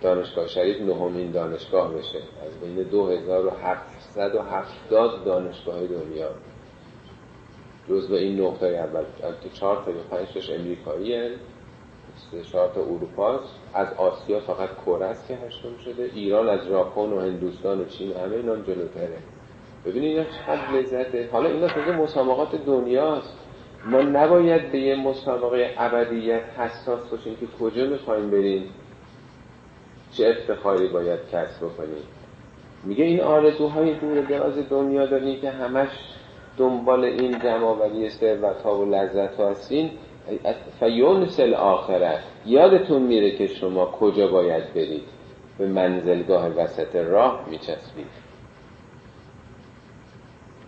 دانشگاه شریف نهمین دانشگاه بشه. از بین 2770 دانشگاه دنیا. جزو این نقطه اول تو چهار تا یا پنج تاش امریکایی هن. چهار تا اروپاست از آسیا فقط کره است که هشتم شده. ایران از ژاپن و هندوستان و چین همه اینا جلوتره. ببینید اینا چقدر لذته حالا اینا تازه مسابقات دنیاست ما نباید به یه مسابقه ابدیت حساس باشیم که کجا می‌خوایم بریم. چه افتخاری باید کسب بکنیم. میگه این آرزوهای دور دراز دنیا داریم که همش دنبال این جمعآوری ثروت ها و لذت ها هستین فیونس آخرت یادتون میره که شما کجا باید برید؟ به منزلگاه وسط راه میچسبید.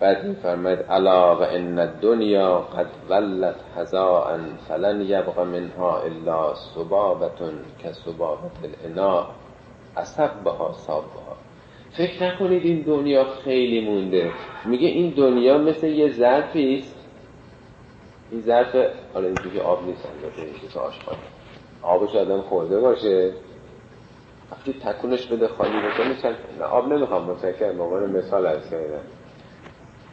بعد میفرماید الا و ان الدنیا قد ولت هزاء فلن یبق منها الا صبابتون که صبابت الاناء اصبها صابها. فکر نکنید این دنیا خیلی مونده. میگه این دنیا مثل یه ظرفی است. این ظرف حالا اینجوری که آب نیست این که آشخانه آبش آدم خورده باشه. وقتی تکونش بده خالی بکنه آب نمی‌خوام متکر عنوان مثال از کردن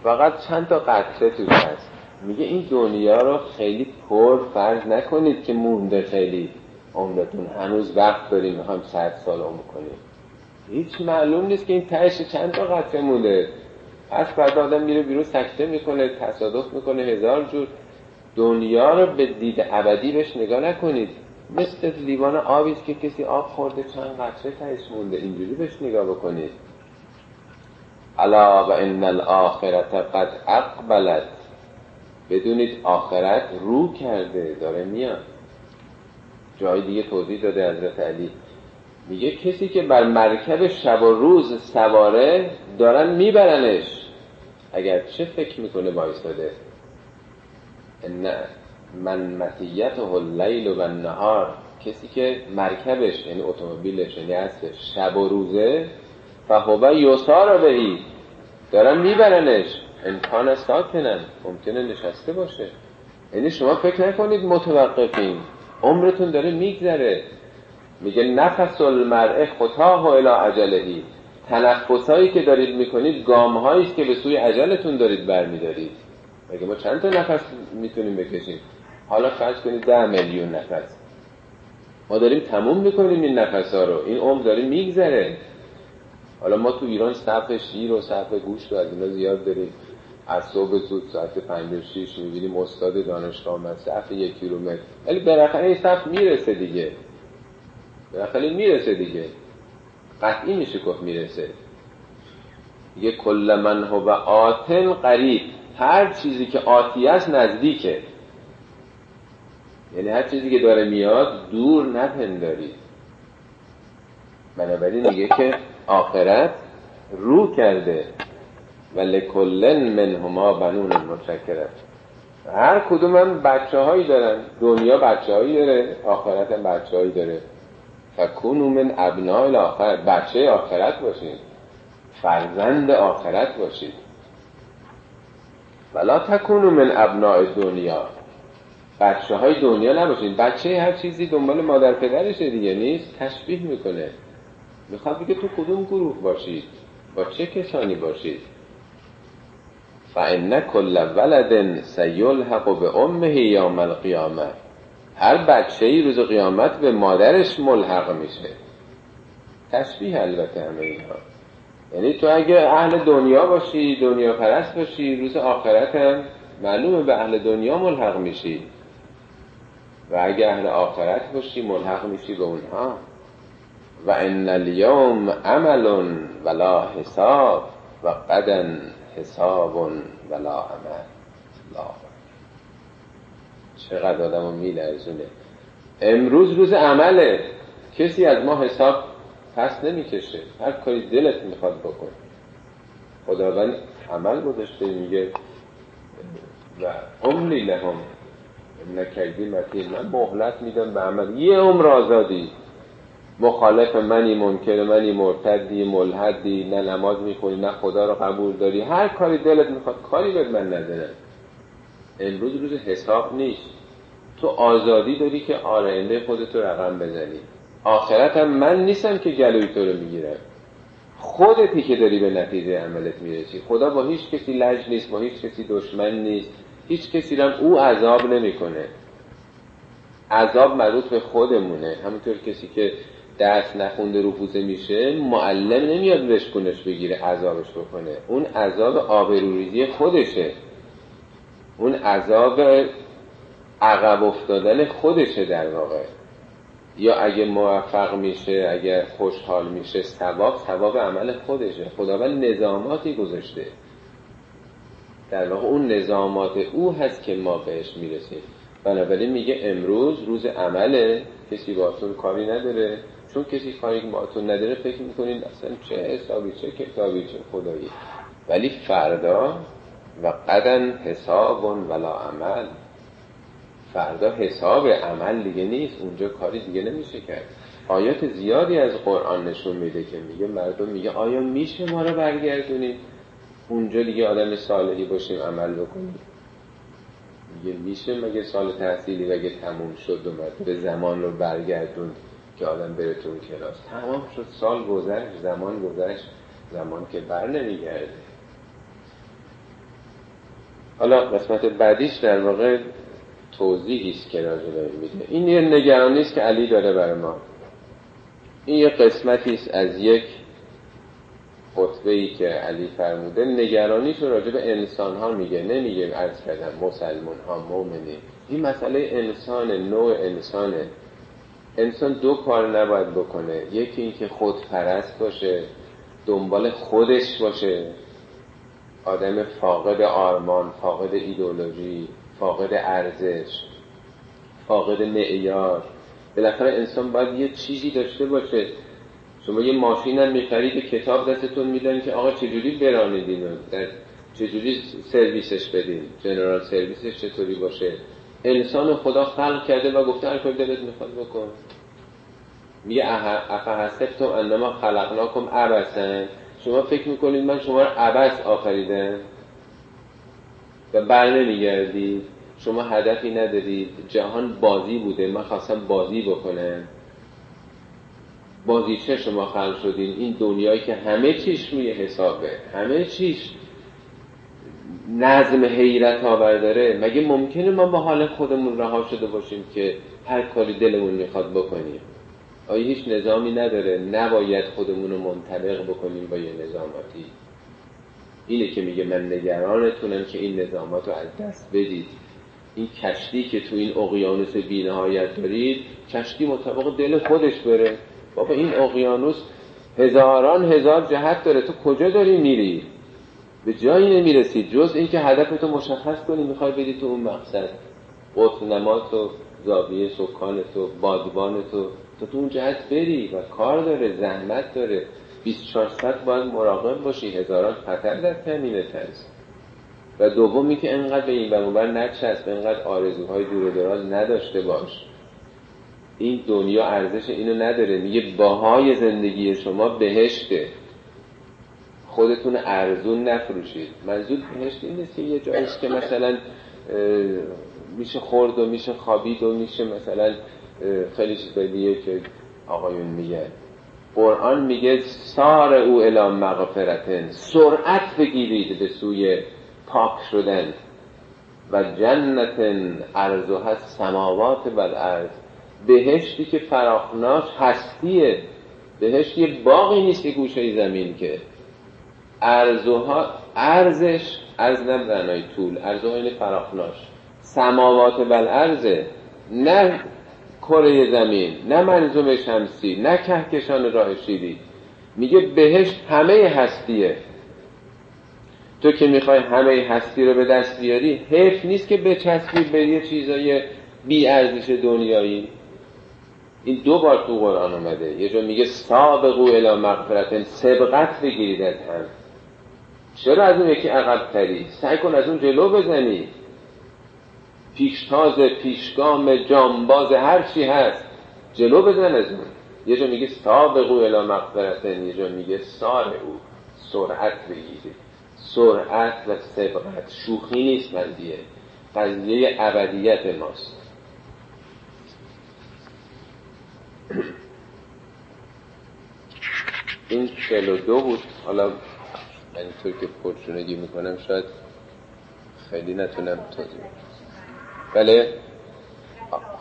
فقط چند تا قطره توش هست. میگه این دنیا رو خیلی پر فرض نکنید که مونده خیلی عمرتون. هنوز وقت داریم می‌خوام صد سال عمر کنیم. هیچ معلوم نیست که این تهش چند تا قطره مونده. پس بعد آدم میره بیرون سکته می‌کنه تصادف می‌کنه هزار جور. دنیا رو به دید ابدی بهش نگاه نکنید. مثل لیوان آبی که کسی آب خورده چند قطره تهش مونده. اینجوری بهش نگاه بکنید. الا و ان الاخرت قد اقبلت. بدونید آخرت رو کرده داره میاد. جای دیگه توضیح داده حضرت علی. میگه کسی که بر مرکب شب و روز سواره دارن میبرنش. اگر چه فکر می‌کنه بایستاده نه من متیت و لیل و نهار کسی که مرکبش یعنی اتومبیلش یعنی هستش شب و روزه فهو یوسار بهی. دارن میبرنش. امکان ساکنن. ممکنه نشسته باشه. یعنی شما فکر نکنید متوقفین. عمرتون داره میگذره. میگه نفس المرء خطاه و الى عجلهی تنفسایی که دارید می‌کنید گام است که به سوی عجلتون دارید برمیدارید. مگه ما چند تا نفس می‌تونیم بکشیم؟ حالا فرض کنید ده میلیون نفس. ما داریم تموم می‌کنیم این نفس ها رو. این عمر داره میگذره. حالا ما تو ایران صف شیر و صف گوشت و از اینا زیاد داریم. از صبح زود ساعت پنج و شیش می‌بینیم استاد دانشگاه آمد صف یک کیلومتر. ولی بالاخره این صف می‌رسه دیگه. بالاخره می‌رسه دیگه. قطعی میشه گفت می‌رسه. یه کل من هو آتن قریب. هر چیزی که آتی است نزدیکه. یعنی هر چیزی که داره میاد دور نپندارید بنابراین میگه که آخرت رو کرده. و لکلن منهما بنون متشکرت هر کدوم هم بچه هایی دارن. دنیا بچه هایی داره آخرت هم بچه هایی داره. فکونو من ابنای آخرت بچه آخرت باشید. فرزند آخرت باشید. ولا تکونو من ابنای دنیا. بچه های دنیا نباشید بچه هر چیزی دنبال مادر پدرشه دیگه نیست. تشبیه می‌کنه. می‌خواد بگه تو کدوم گروه باشید؟ با چه کسانی باشید؟ فان کل ولد سیلحق به امه یوم القیامه هر بچه ای روز قیامت به مادرش ملحق میشه. تشبیه البته همه اینها. یعنی تو اگه اهل دنیا باشی دنیا پرست باشی روز آخرت هم معلومه به اهل دنیا ملحق میشی. و اگه اهل آخرت باشی ملحق میشی به اونها. و ان اليوم عمل ولا حساب و قدن حساب ولا عمل. لا چقدر آدم رو میلرزونه. امروز روز عمله. کسی از ما حساب پس نمی‌کشه. هر کاری دلت می‌خواد بکن. خداوند عمل گذاشته میگه. و عمری لهم. نکردی متین من مهلت میدم به عمل. یه عمر آزادی. مخالف منی منکر منی مرتدی ملحدی. نه نماز می‌خونی نه خدا رو قبول داری. هر کاری دلت می‌خواد کاری به من نداره. امروز روز حساب نیست. تو آزادی داری که آرنده خودت رو رقم بزنی. آخرت هم من نیستم که گلوی تو رو می‌گیرم. خودتی که داری به نتیجه عملت می‌رسی. خدا با هیچ کسی لج نیست با هیچ کسی دشمن نیست. هیچ کسی هم او عذاب نمی‌کنه. عذاب مربوط به خودمونه. همونطور کسی که درس نخونده رفوزه میشه معلم نمیاد بشکنش بگیره عذابش بکنه. اون عذاب آبروریزی خودشه. اون عذاب عقب افتادن خودشه در واقع. یا اگه موفق میشه اگه خوشحال میشه ثواب ثواب عمل خودشه. خداوند نظاماتی گذاشته. در واقع اون نظامات او هست که ما بهش می‌رسیم. بنابراین میگه امروز روز عمله. کسی باتون کاری نداره. چون کسی کاری باتون نداره فکر می‌کنین اصلا چه حسابی چه کتابی چه خدایی. ولی فردا و قدن حساب ولا عمل. فردا حساب عمل دیگه نیست اونجا کاری دیگه نمیشه کرد. آیات زیادی از قرآن نشون میده که میگه مردم میگه آیا میشه ما رو برگردونید اونجا دیگه آدم صالحی باشیم عمل بکنیم. میگه میشه مگه سال تحصیلی وگه تموم شد و به زمان رو برگردون که آدم بره تو کلاس؟ تمام شد سال گذشت زمان گذشت زمان که بر نمیگرده. حالا قسمت بعدیش در واقع توضیحی است که راجع میده این یه نگرانی است که علی داره برای ما. این یه قسمتی است از یک خطبه ای که علی فرموده. نگرانیش رو راجع به انسان ها میگه نمیگه عرض کردم مسلمان ها مؤمنین این مسئله انسان نوع انسانه. انسان دو کار نباید بکنه. یکی اینکه خودپرست باشه دنبال خودش باشه. آدم فاقد آرمان فاقد ایدولوژی فاقد ارزش فاقد معیار. بالاخره انسان باید یه چیزی داشته باشه. شما یه ماشین هم می‌خرید کتاب دستتون میدن که آقا چجوری برانید اینو؟ چجوری سرویسش بدین؟ جنرال سرویسش چطوری باشه؟ انسان خدا خلق کرده و گفته هر کاری دلت می‌خواد بکن. میگه افحسبتم انما خلقناکم عبسن شما فکر می‌کنید من شما رو عبس آفریدم؟ و بر نمیگردید شما هدفی ندارید جهان بازی بوده. من خواستم بازی بکنم. بازی چه شما خلق شدین. این دنیایی که همه چیش روی حسابه. همه چیش نظم حیرت آور داره. مگه ممکنه ما با حال خودمون رها شده باشیم که هر کاری دلمون می‌خواد بکنیم؟ آیا هیچ نظامی نداره نباید خودمون رو منطبق بکنیم با یه نظاماتی؟ اینه که میگه من نگرانتونم که این نظامات رو از دست بدید. این کشتی که تو این اقیانوس بینهایت دارید کشتی مطابق دل خودش بره. بابا این اقیانوس هزاران هزار جهت داره. تو کجا داری میری؟ به جایی نمی‌رسی. جز اینکه هدفتو مشخص کنی می‌خوای بدی تو اون مقصد. قطب نمات و زاویه سکان تو بادبان تو. تو تو اون جهت بری و کار داره زحمت داره. 24 ساعت باید مراقب باشی. هزاران خطر در کمینت هست و دومی که انقدر به این برانور نچسب انقدر آرزوهای دور و دراز نداشته باش. این دنیا ارزش اینو نداره. میگه باهای زندگی شما بهشته. خودتون ارزون نفروشید. منظور بهشت این نیست که یه جاییست که مثلا میشه خورد و میشه خوابید و میشه مثلا خیلی چیز که آقایون میگه. قرآن میگه سار او الی مغفرتن. سرعت بگیرید به سوی پاک شدن. و جنت ارزها سماوات و الارض. بهشتی که فراخناش هستیه. بهشت یه باقی نیست که گوشه زمین که. ارزها ارزش از نه طول. ارزها این فراخناش. سماوات و الارضه. نه کره زمین نه منظوم شمسی نه کهکشان راه شیری. میگه بهشت همه هستیه. تو که می‌خوای همه هستی رو به دست بیاری حیف نیست که بچسبی به یه چیزای بی ارزش دنیایی. این دو بار تو قرآن اومده. یه جا میگه سابقو الی مغفرت سبقت بگیرید از هم. چرا از اون یکی عقب تری سعی کن از اون جلو بزنی. پیشتاز پیشگام جانباز هر چی هست. جلو بزن از اون. یه جا میگه سابقو الی مغفرت یه جا میگه سار او. سرعت بگیرید سرعت و سبقت شوخی نیست قضیه. قضیه ابدیت ماست. این دو بود. حالا من اینطور که پرچونگی می‌کنم شاید خیلی نتونم توضیح بله.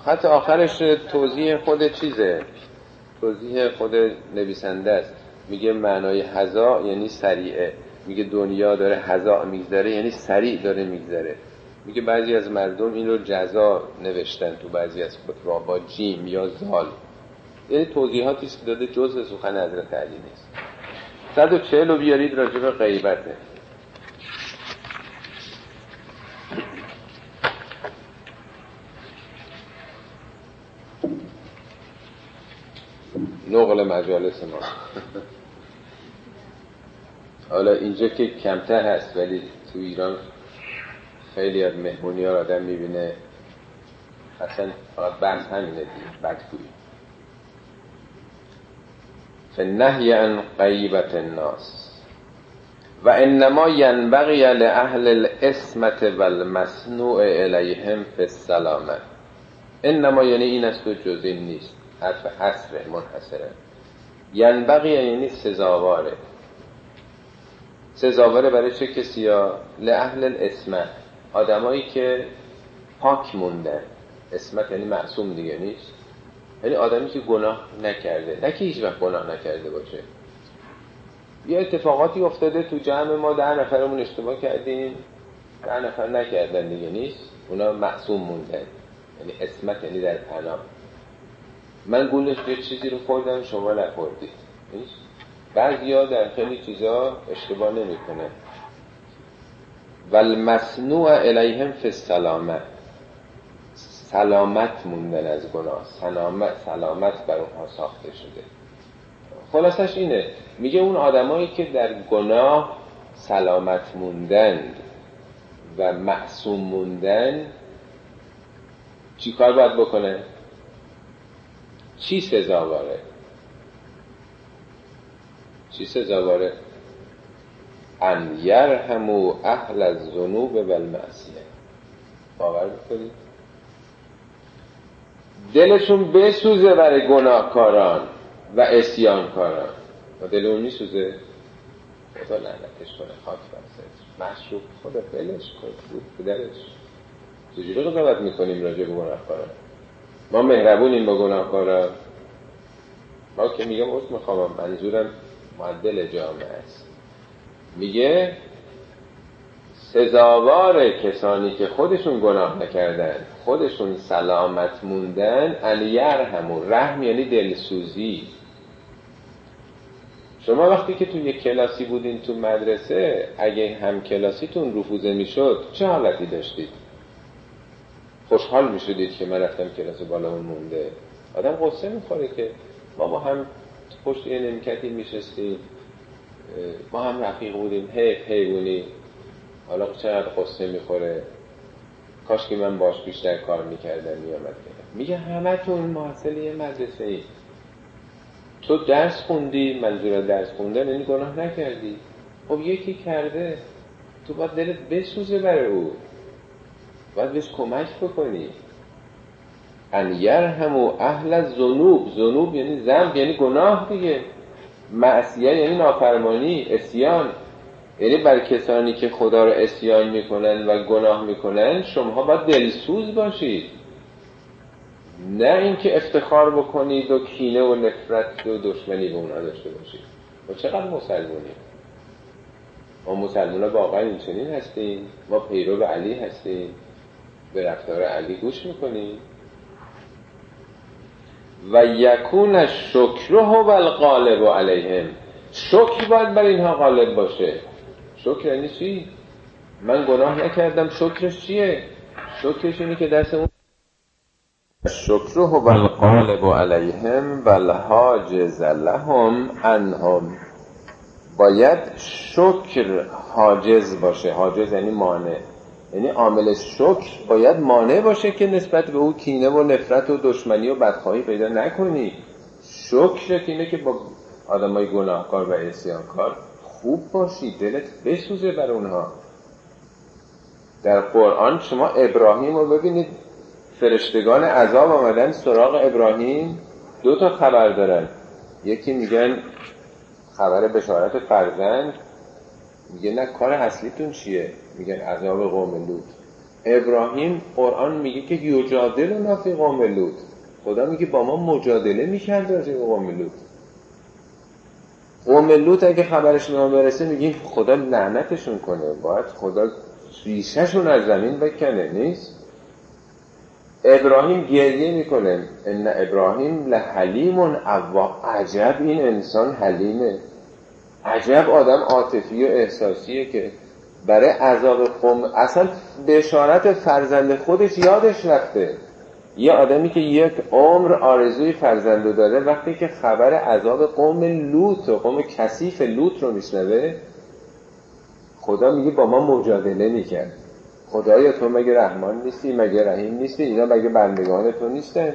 خط آخرش توضیح خود چیزه؟ توضیح خود نویسنده است. میگه معنای هزا یعنی سریعه. میگه دنیا داره هزا میگذره یعنی سریع داره میگذره. میگه بعضی از مردم این رو جزا نوشتن تو بعضی از خطبه با جیم یا زال. یعنی توضیحاتی که داده جز سخن حضرت علی نیست. 140 رو بیارید راجع به غیبته. نقل مجالس ما. حالا اینجا که کمتر هست ولی تو ایران خیلی از مهمونی ها آدم می‌بینه. اصلا فقط بحث همینه دیگه بدگویی. فنهی عن غیبت الناس و انما ینبغی لأهل الاسمت و المصنوع الیهم فی السلامه انما یعنی این است و جز نیست. حرف حسره منحصره ینبغی یعنی سزاواره. سزاواره برای چه کسی ها؟ لأهل الاسمت آدمایی که پاک موندن اسمت یعنی معصوم دیگه نیست. یعنی آدمی که گناه نکرده. نه که هیچ وقت گناه نکرده باشه. یه اتفاقاتی افتاده تو جمع ما. ده نفرمون اشتباه کردیم. ده نفر نکردن دیگه. نیست. اونا معصوم موندن یعنی اسمت یعنی در پناه. من گولش یه چیزی رو خوردم شما نخوردید بعضی ها در خیلی چیزا اشتباه نمی‌کنه و المصنوع الیهم فی السلامت سلامت موندن از گناه. سلامت, سلامت بر اونها ساخته شده. خلاصش اینه. میگه اون آدمایی که در گناه سلامت موندند و معصوم موندن چی کار باید بکنه؟ چی سزاواره چی سزاواره ان یرهمو اهل الذنوب و المعصیه باور می‌کنید؟ دلشون بسوزه برای گناهکاران و اسیانکاران. و دل اون میسوزه؟ خدا لعنتش کنه خاک بر مشروب خدا فلش کن بود پدرش. چجوری قضاوت می‌کنیم راجع به گناهکاران؟ ما مهربونیم با گناهکاران. ما که میگم اصلا می‌خوام منظورم معدل جامعه است. میگه سزاوار کسانی که خودشون گناه نکردن خودشون سلامت موندن الیر همون رحم یعنی دلسوزی. شما وقتی که تو یک کلاسی بودین تو مدرسه اگه هم کلاسیتون رفوزه می‌شد چه حالتی داشتید؟ خوشحال می‌شدید که من رفتم کلاس بالا مونده. آدم قصه می‌خوره که ما با هم پشت یه نمکتی میشستیم ما هم رفیق بودیم حیف حیوانی حالا چقدر قصه می‌خوره؟ کاش که من باش بیشتر کار می‌کردم میامد میگه همه تون محصل یه مدرسه ای تو درس خوندی؟ منظور درس خوندن یعنی گناه نکردی. خب یکی کرده. تو باید دلت بسوزه برای او. باید بهش کمک بکنی. ان یرهمو اهل زنوب زنوب یعنی زنب یعنی گناه دیگه. معصیه یعنی نافرمانی اسیان. یعنی بر کسانی که خدا رو اسیان می‌کنن و گناه می‌کنن شما باید دلسوز باشید. نه اینکه افتخار بکنید و کینه و نفرت و دشمنی به اونا داشته باشید. ما چقدر مسلمونیم ما مسلمان واقعا این چنین هستیم. ما پیرو علی هستیم. به رفتار علی گوش می‌کنیم و یکون شکره و الغالب علیهم. شکر باید بر اینها غالب باشه. شکر یعنی چی؟ من گناه نکردم شکرش چیه؟ شکرش اینه که دست اون شکره و الغالب علیهم و الحاجز لهم انهم باید شکر حاجز باشه. حاجز یعنی مانع. یعنی عامل شکر باید مانع باشه که نسبت به او کینه و نفرت و دشمنی و بدخواهی پیدا نکنی. شکر اینه که با آدمای گناهکار و اسیانکار خوب باشی دلت بسوزه بر اونها. در قرآن شما ابراهیم رو ببینید فرشتگان عذاب آمدن سراغ ابراهیم دو تا خبر دارن. یکی میگن خبر بشارت فرزند میگه نه کار اصلیتون چیه؟ میگن عذاب قوم لوط. ابراهیم قرآن میگه که یجادل و نفی قوم لوط. خدا میگه با ما مجادله می‌کرد راجع به قوم لوط. قوم لوط اگه خبرش به ما برسه میگیم خدا لعنتشون کنه. باید خدا ریشهشون از زمین بکنه نیست؟ ابراهیم گریه می‌کنه. ان ابراهیم لحلیم اوا عجب این انسان حلیمه. عجب آدم عاطفی و احساسیه که برای عذاب قوم اصلا بشارت فرزند خودش یادش رفته. یه آدمی که یک عمر آرزوی فرزندو داره وقتی که خبر عذاب قوم لوط و قوم کثیف لوط رو میشنوه خدا میگه با ما مجادله می‌کرد. خدایا تو مگه رحمان نیستی؟ مگه رحیم نیستی؟ اینا مگه بندگان تو نیستن؟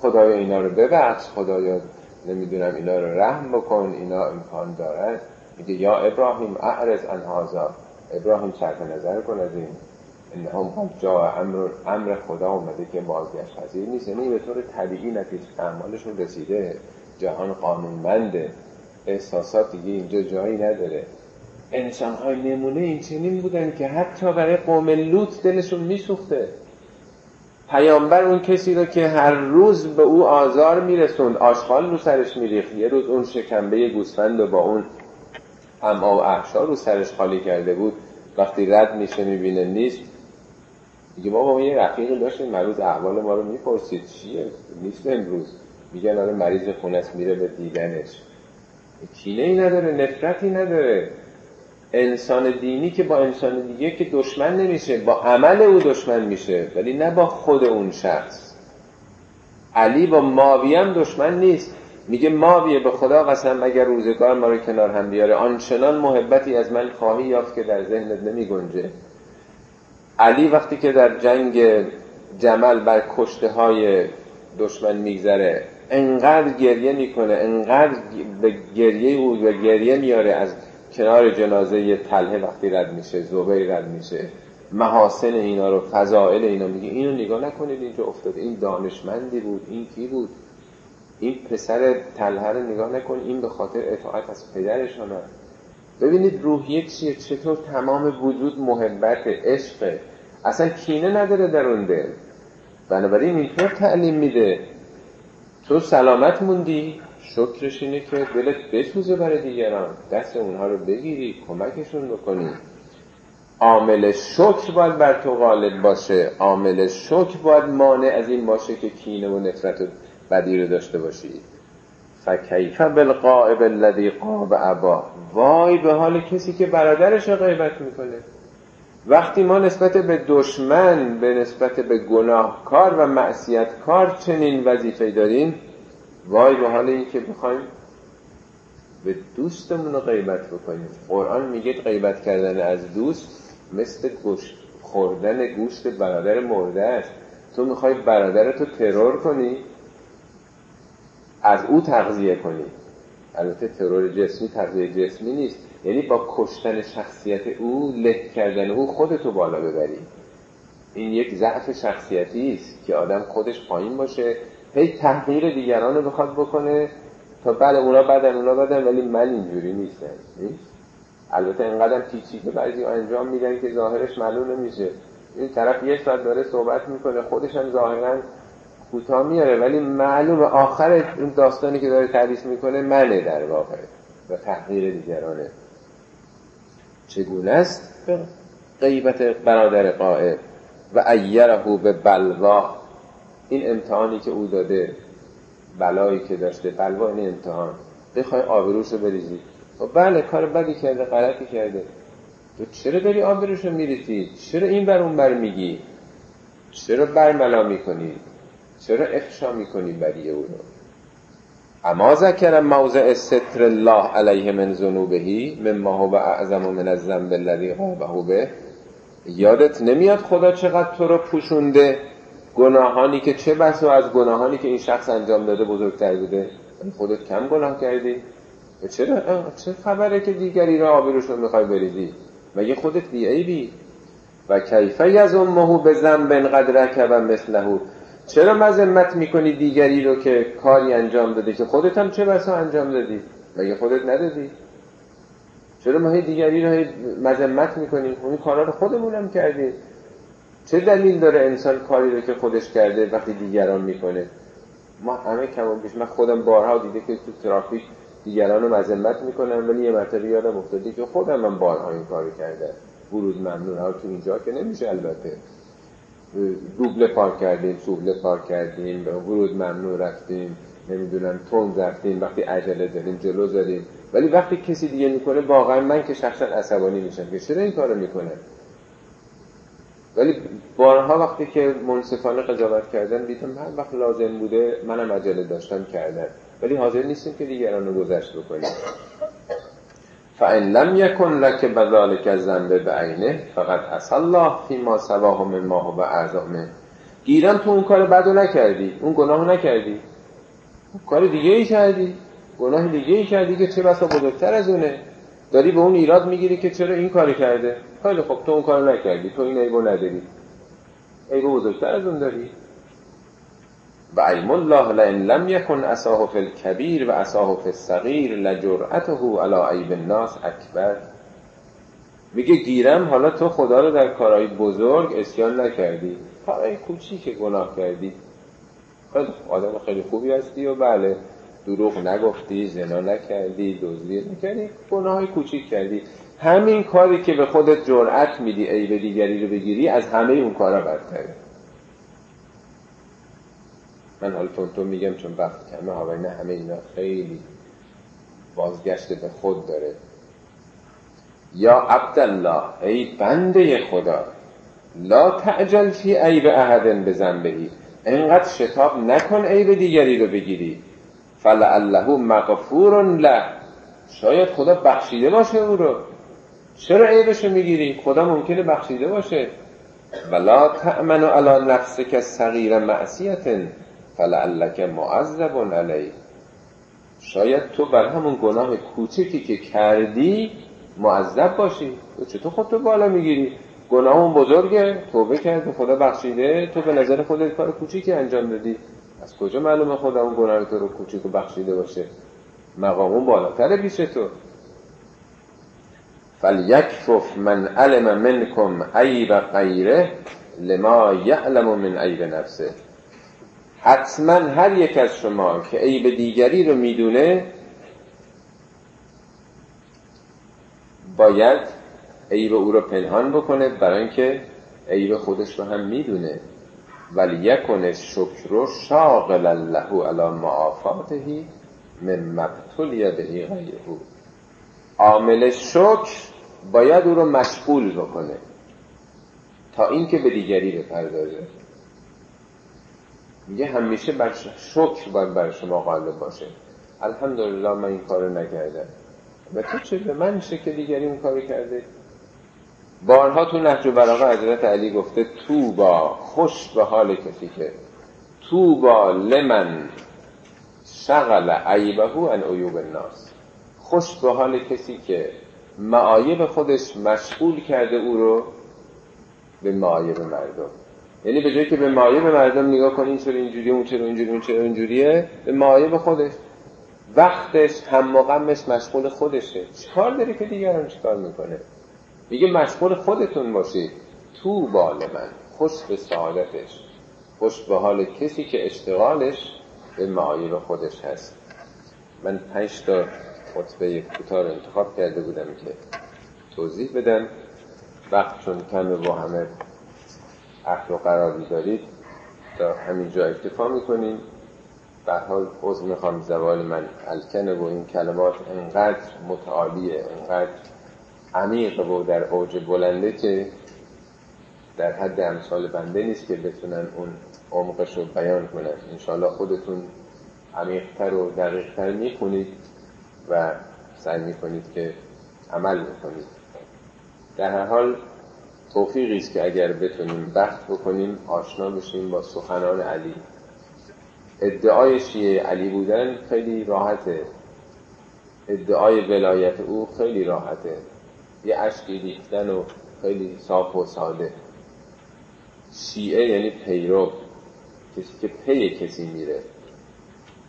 خدایا اینا رو ببخش خدایا نمی‌دونم اینا رو رحم بکن اینا امکان دارن. میگه یا ابراهیم اعرض عن ابراهیم صرف نظر کن از این. هم جا امر, امر خدا اومده که بازگشت. پذیر نیست. یعنی به طور طبیعی نتیجه اعمالشون رسیده. جهان قانونمنده. احساسات دیگه اینجا جایی نداره. انسان های نمونه این چنین بودن که حتی برای قوم لوط دلشون میسوخته. پیامبر اون کسی رو که هر روز به او آزار میرسوند آشغال رو سرش میریخت. یه روز اون شکمبه گوسفند و با اون اما و احشا رو سرش خالی کرده بود. وقتی رد میشه می‌بینه نیست. میگه بابا ما یه رفیقی داشتیم روز احوال ما رو می‌پرسید. چیه؟ نیست امروز. میگن آره مریض خونه است میره به دیدنش. کینه ای نداره نفرتی نداره. انسان دینی که با انسان دیگه که دشمن نمیشه با عمل او دشمن میشه ولی نه با خود اون شخص. علی با ماوی هم دشمن نیست. میگه ماویه به خدا قسم اگر روزگار ما رو کنار هم بیاره آنچنان محبتی از من خواهی یافت که در ذهنت نمی گنجه علی وقتی که در جنگ جمل بر کشته های دشمن میگذره انقدر گریه می‌کنه انقدر به گریه او و گریه میاره از کنار جنازه تله وقتی رد میشه زبیر رد میشه. محاسن اینا رو فضائل اینا میگه. اینو نگاه نکنید اینجا افتاده. این دانشمندی بود این کی بود؟ این پسر تله رو نگاه نکن. این به خاطر اطاعت از پدرش آمد ببینید روحیه چیه. چطور تمام وجود محبت عشق. اصلا کینه نداره در اون دل. بنابراین اینطور تعلیم میده. تو سلامت موندی. شکرش اینه که دلت بسوزه برای دیگران. دست اونها رو بگیری کمکشون بکنی. عامل شکر باید بر تو غالب باشه. عامل شکر باید مانع از این باشه که کینه و نفرت و بدی رو داشته باشی. فکیف بالقائب الذی قاب ابا. وای به حال کسی که برادرش رو غیبت می‌کنه. وقتی ما نسبت به دشمن به نسبت به گناهکار و معصیتکار چنین وظیفه داریم وای به حال این که بخوایم به دوستمون غیبت بکنیم. قرآن میگه غیبت کردن از دوست مثل گوشت خوردن گوشت برادر مرده است تو می‌خوای برادرتو ترور کنی؟ از او تغذیه کنی. البته ترور جسمی تغذیه جسمی نیست. یعنی با کشتن شخصیت او له کردن او خودتو بالا ببری. این یک ضعف شخصیتی است که آدم خودش پایین باشه هی تحقیر دیگران رو بخواد بکنه تا بله اونا بدن اونا بدن ولی من اینجوری نیستم. نیست؟ البته اینقدر پیچی که بعضی انجام میدن که ظاهرش معلوم نمیشه. این طرف یه ساعت داره صحبت می‌کنه خودش هم ظاهرا کوتاه میاره ولی معلوم آخر این داستانی که داره تعریف می‌کنه منه در واقع و تحقیر دیگرانه. چگونه است؟ غیبت برادر قائب و ایره به بلوا. این امتحانی که او داده بلایی که داشته بلوا این امتحان. بخوای آبروش رو بریزی. خب بله کار بدی کرده غلطی کرده. تو چرا داری آبروش رو میریزی؟ چرا این بر اون بر میگی؟ چرا برملا می‌کنی؟ چرا افشا می‌کنی بدی او رو؟ اما ذکر موضع ستر الله علیه من ذنوبهی مما هو اعظم من الذنب الذی غابه به. یادت نمیاد خدا چقدر تو رو پوشونده؟ گناهانی که چه بسا از گناهانی که این شخص انجام داده بزرگتر بوده؟ خودت کم گناه کردی؟ چرا چه خبره که دیگری را آبروش رو می‌خوای بریزی؟ مگه خودت بی و کیفه یزمه به ذنب قد و مثله؟ چرا مذمت می‌کنی دیگری رو که کاری انجام داده که خودت هم چه بسا انجام دادی؟ مگه خودت ندادی؟ چرا ما دیگری رو مذمت می‌کنیم؟ اون کارا رو خودمونم کردیم. چه دلیل داره انسان کاری رو که خودش کرده وقتی دیگران می‌کنه؟ ما همه کم بیش من خودم بارها دیده که تو ترافیک دیگران رو مذمت می‌کنم ولی یه مرتبه یادم افتاده که خودم من بارها این کارو کرده ورود ممنون. ها تو اینجا که نمیشه البته. دوبله پارک کردیم سوبله پارک کردیم ورود ممنوع رفتیم نمی‌دونم تون رفتیم وقتی عجله داریم جلو زدیم. ولی وقتی کسی دیگه می‌کنه واقعا من که شخصا عصبانی میشم که چرا این کارو می‌کنه؟ ولی بارها وقتی که منصفانه قضاوت کردن دیدم هر وقت لازم بوده منم عجله داشتم کردن. ولی حاضر نیستیم که دیگران رو گذشت بکنیم. فان لم یکن لک بذالک الذنب بعینه فقط اصل الله فیما سواه من ما و اعظامه گیرم تو اون کار بدو نکردی اون گناهو نکردی. کار دیگه ای کردی گناه دیگه ای کردی که چه بسا بزرگتر از اونه. داری به اون ایراد می‌گیری که چرا این کاری کرده؟ خیلی خب تو اون کار نکردی تو این عیبو نداری. عیبو بزرگتر از اون داری. و علم الله لئن لم یکن اساه فی الکبیر و اساه فی الصغیر لجرأته علی عیب الناس اکبر. میگه گیرم حالا تو خدا رو در کارهای بزرگ اسیان نکردی. کارهای کوچیک گناه کردی. خیلی آدم خیلی خوبی هستی و بله. دروغ نگفتی زنا نکردی دزدی نکردی گناه کوچیک کردی. همین کاری که به خودت جرأت میدی عیب دیگری رو بگیری از همه اون کارا بدتره. من حالا تون میگم چون وقت کمه ها نه همه اینا خیلی بازگشت به خود داره. یا عبدالله ای بنده خدا لا تعجل فی عیب احد بزن بهی انقدر شتاب نکن عیب دیگری رو بگیری. فلعله مغفور له. شاید خدا بخشیده باشه او رو. چرا عیبش رو می‌گیری؟ خدا ممکنه بخشیده باشه. ولا تأمن علی نفسک صغیر معصیت فلعلک معذب علی شاید تو بر همون گناه کوچکی که کردی معذب باشی. تو چطور خودتو بالا می‌گیری؟ گناه اون بزرگه. توبه کرد خدا بخشیده. تو به نظر خودت کار کوچیکی انجام دادی. از کجا معلومه خدا اون گناه تو رو کوچیک بخشیده باشه؟ مقام اون بالاتر پیش تو. فلیکفف من علم منکم عیب غیره لما یعلم من عیب نفسه. حتما هر یک از شما که عیب دیگری رو می‌دونه باید عیب او رو پنهان بکنه برای اینکه عیب خودش رو هم می‌دونه. ولی یکن شکر رو شاغل له علی معافاتهی من مبتولی بهی غیره. عامل شکر باید او رو مشغول بکنه تا اینکه به دیگری بپردازه. میگه همیشه بر شکر باید بر شما غالب باشه. الحمدلله من این کارو نکردم. و تو چه به من میشه که دیگری اون کارو کرده؟ بارها تو نهج و براغه حضرت علی گفته تو با خوش به حال کسی که تو با لمن شغل عیبه ان عیوب الناس. خوش به حال کسی که معایب خودش مشغول کرده او رو به معایب مردم. یعنی به جایی که به معایب مردم نگاه کنی این چرا اینجوریه اون چرا اینجوری اون چرا اینجوریه به معایب خودش. وقتش هم غمش مشغول خودشه. چیکار داره که دیگران چیکار می‌کنه؟ میگه مشغول خودتون باشید. تو بال من. خوش به سعادتش. خوش به حال کسی که اشتغالش به معایب خودش هست. من پنج تا خطبه کوتاه رو انتخاب کرده بودم که توضیح بدم. وقت چون کمه و همه عقل و قرار دارید تا همینجا اکتفا می‌کنیم. به حال عضو می‌خوام زوال من الکنه و این کلمات انقدر متعالیه انقدر عمیق و در اوج بلنده که در حد امثال بنده نیست که بتونن اون عمقش رو بیان کنن. انشاءالله خودتون عمیقتر و دقیقتر می‌کنید و سعی می‌کنید که عمل بکنید. در هر حال توفیقی است که اگر بتونیم بحث بکنیم آشنا بشیم با سخنان علی. ادعای شیعه علی بودن خیلی راحته. ادعای ولایت او خیلی راحته. یه عشقی ریختن و خیلی صاف و ساده. شیعه یعنی پیرو کسی که پی کسی میره.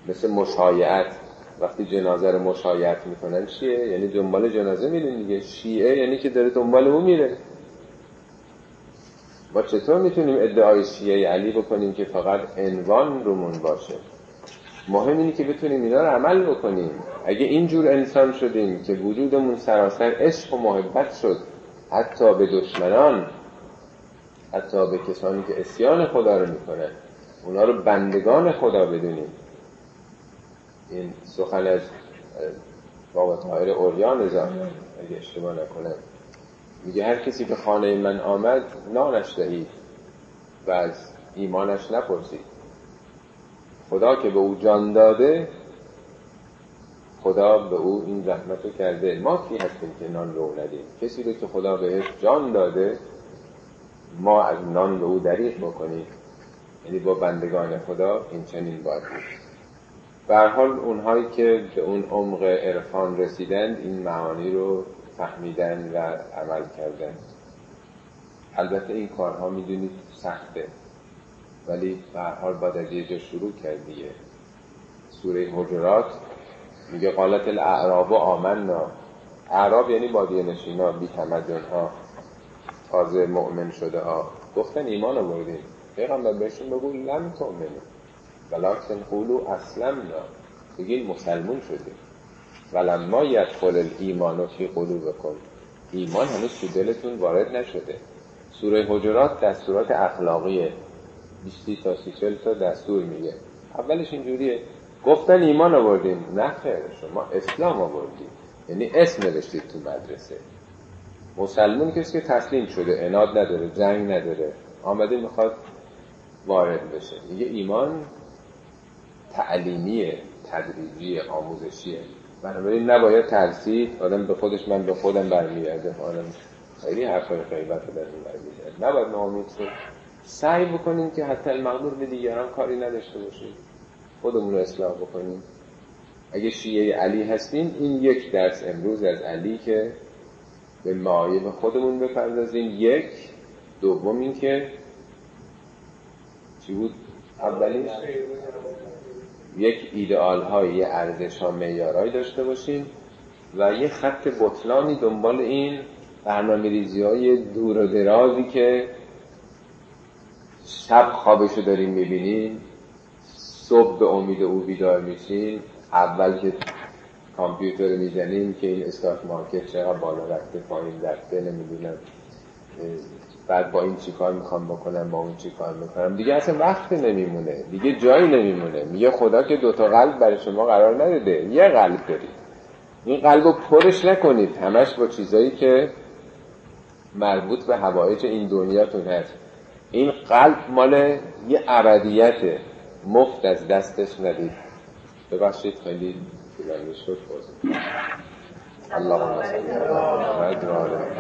مثل مشایعت. وقتی جنازه رو مشایعت می‌کنن چیه؟ یعنی دنبال جنازه میرین دیگه. شیعه یعنی که داره دنبال اون میره. ما چطور می‌تونیم ادعای شیعه علی بکنیم که فقط عنوان رومون باشه؟ مهم اینه که بتونیم اینا رو عمل بکنیم. اگه اینجور انسان شدیم که وجودمون سراسر عشق و محبت شد حتی به دشمنان حتی به کسانی که اسیان خدا رو می‌کنن اونا رو بندگان خدا بدونیم. این سخن از بابا طاهر اوریان اگه اشتباه نکنم. میگه هر کسی به خانه من آمد نانش دهید و از ایمانش نپرسید. خدا که به او جان داده خدا به او این رحمت رو کرده. ما کی هستیم که نان او ندیم؟ کسی رو که خدا بهش جان داده ما از نان به او دریق بکنیم. یعنی با بندگان خدا این چنین باید به حال اونهایی که به اون عمق عرفان رسیدند این معانی رو فهمیدن و عمل کردن. البته این کارها می‌دونید سخته. ولی به حال باید از یه جا شروع کردیه. سوره حجرات میگه قالت الاعراب آمنا. اعراب یعنی بادیه نشینا بی تمدن ها تازه مؤمن شده ها. گفتن ایمان آوردیم پیغمبر بهشون بگو لم تؤمنو ولکن قولو اسلمنا. بگین مسلمون شدیم. ولما یدخل الایمان فی قلوبکم. ایمان هنوز تو دلتون وارد نشده. سوره حجرات دستورات اخلاقی 20 تا 30 تا دستور میگه. اولش اینجوریه. گفتن ایمان آوردیم نه خیر شما اسلام آوردیم یعنی اسم نوشتید تو مدرسه. مسلمون کسی که تسلیم شده اناد نداره جنگ نداره آمده می‌خواد وارد بشه. میگه ایمان تعلیمیه تدریجی آموزشیه. بنابراین نباید ترسید آدم به خودش من به خودم برمیگرده آدم خیلی حرفای غیبت رو در نباید ناامید شد. سعی بکنیم که حتی المقدور به دیگران کاری نداشته باشیم خودمون رو اصلاح بکنیم. اگه شیعه علی هستین این یک درس امروز از علی که به معایب خودمون بپردازیم. یک. دوم این که چی بود؟ اولیش یک ایدئال های یه ارزش ها میارای داشته باشیم و یه خط بطلانی دنبال این برنامه ریزی های دور و درازی که شب خوابشو داریم می‌بینیم صبح به امید او بیدار میشین اول که کامپیوتر می‌زنیم که این استاک مارکت چقدر بالا رفته پایین رفته نمی‌دونم. بعد با این چی کار می‌خوام بکنم با اون چی کار می‌کنم. دیگه اصلا وقت نمیمونه. دیگه جایی نمیمونه. میگه خدا که دوتا قلب برای شما قرار نداده. یه قلب دارید. این قلب رو پرش نکنید. همش با چیزایی که مربوط به هوایج این دنیاتون هست. این قلب مال یه ابدیته. مفت از دستش ندید. ببخشید خیلی طولانی شد اللهم صل علی محمد.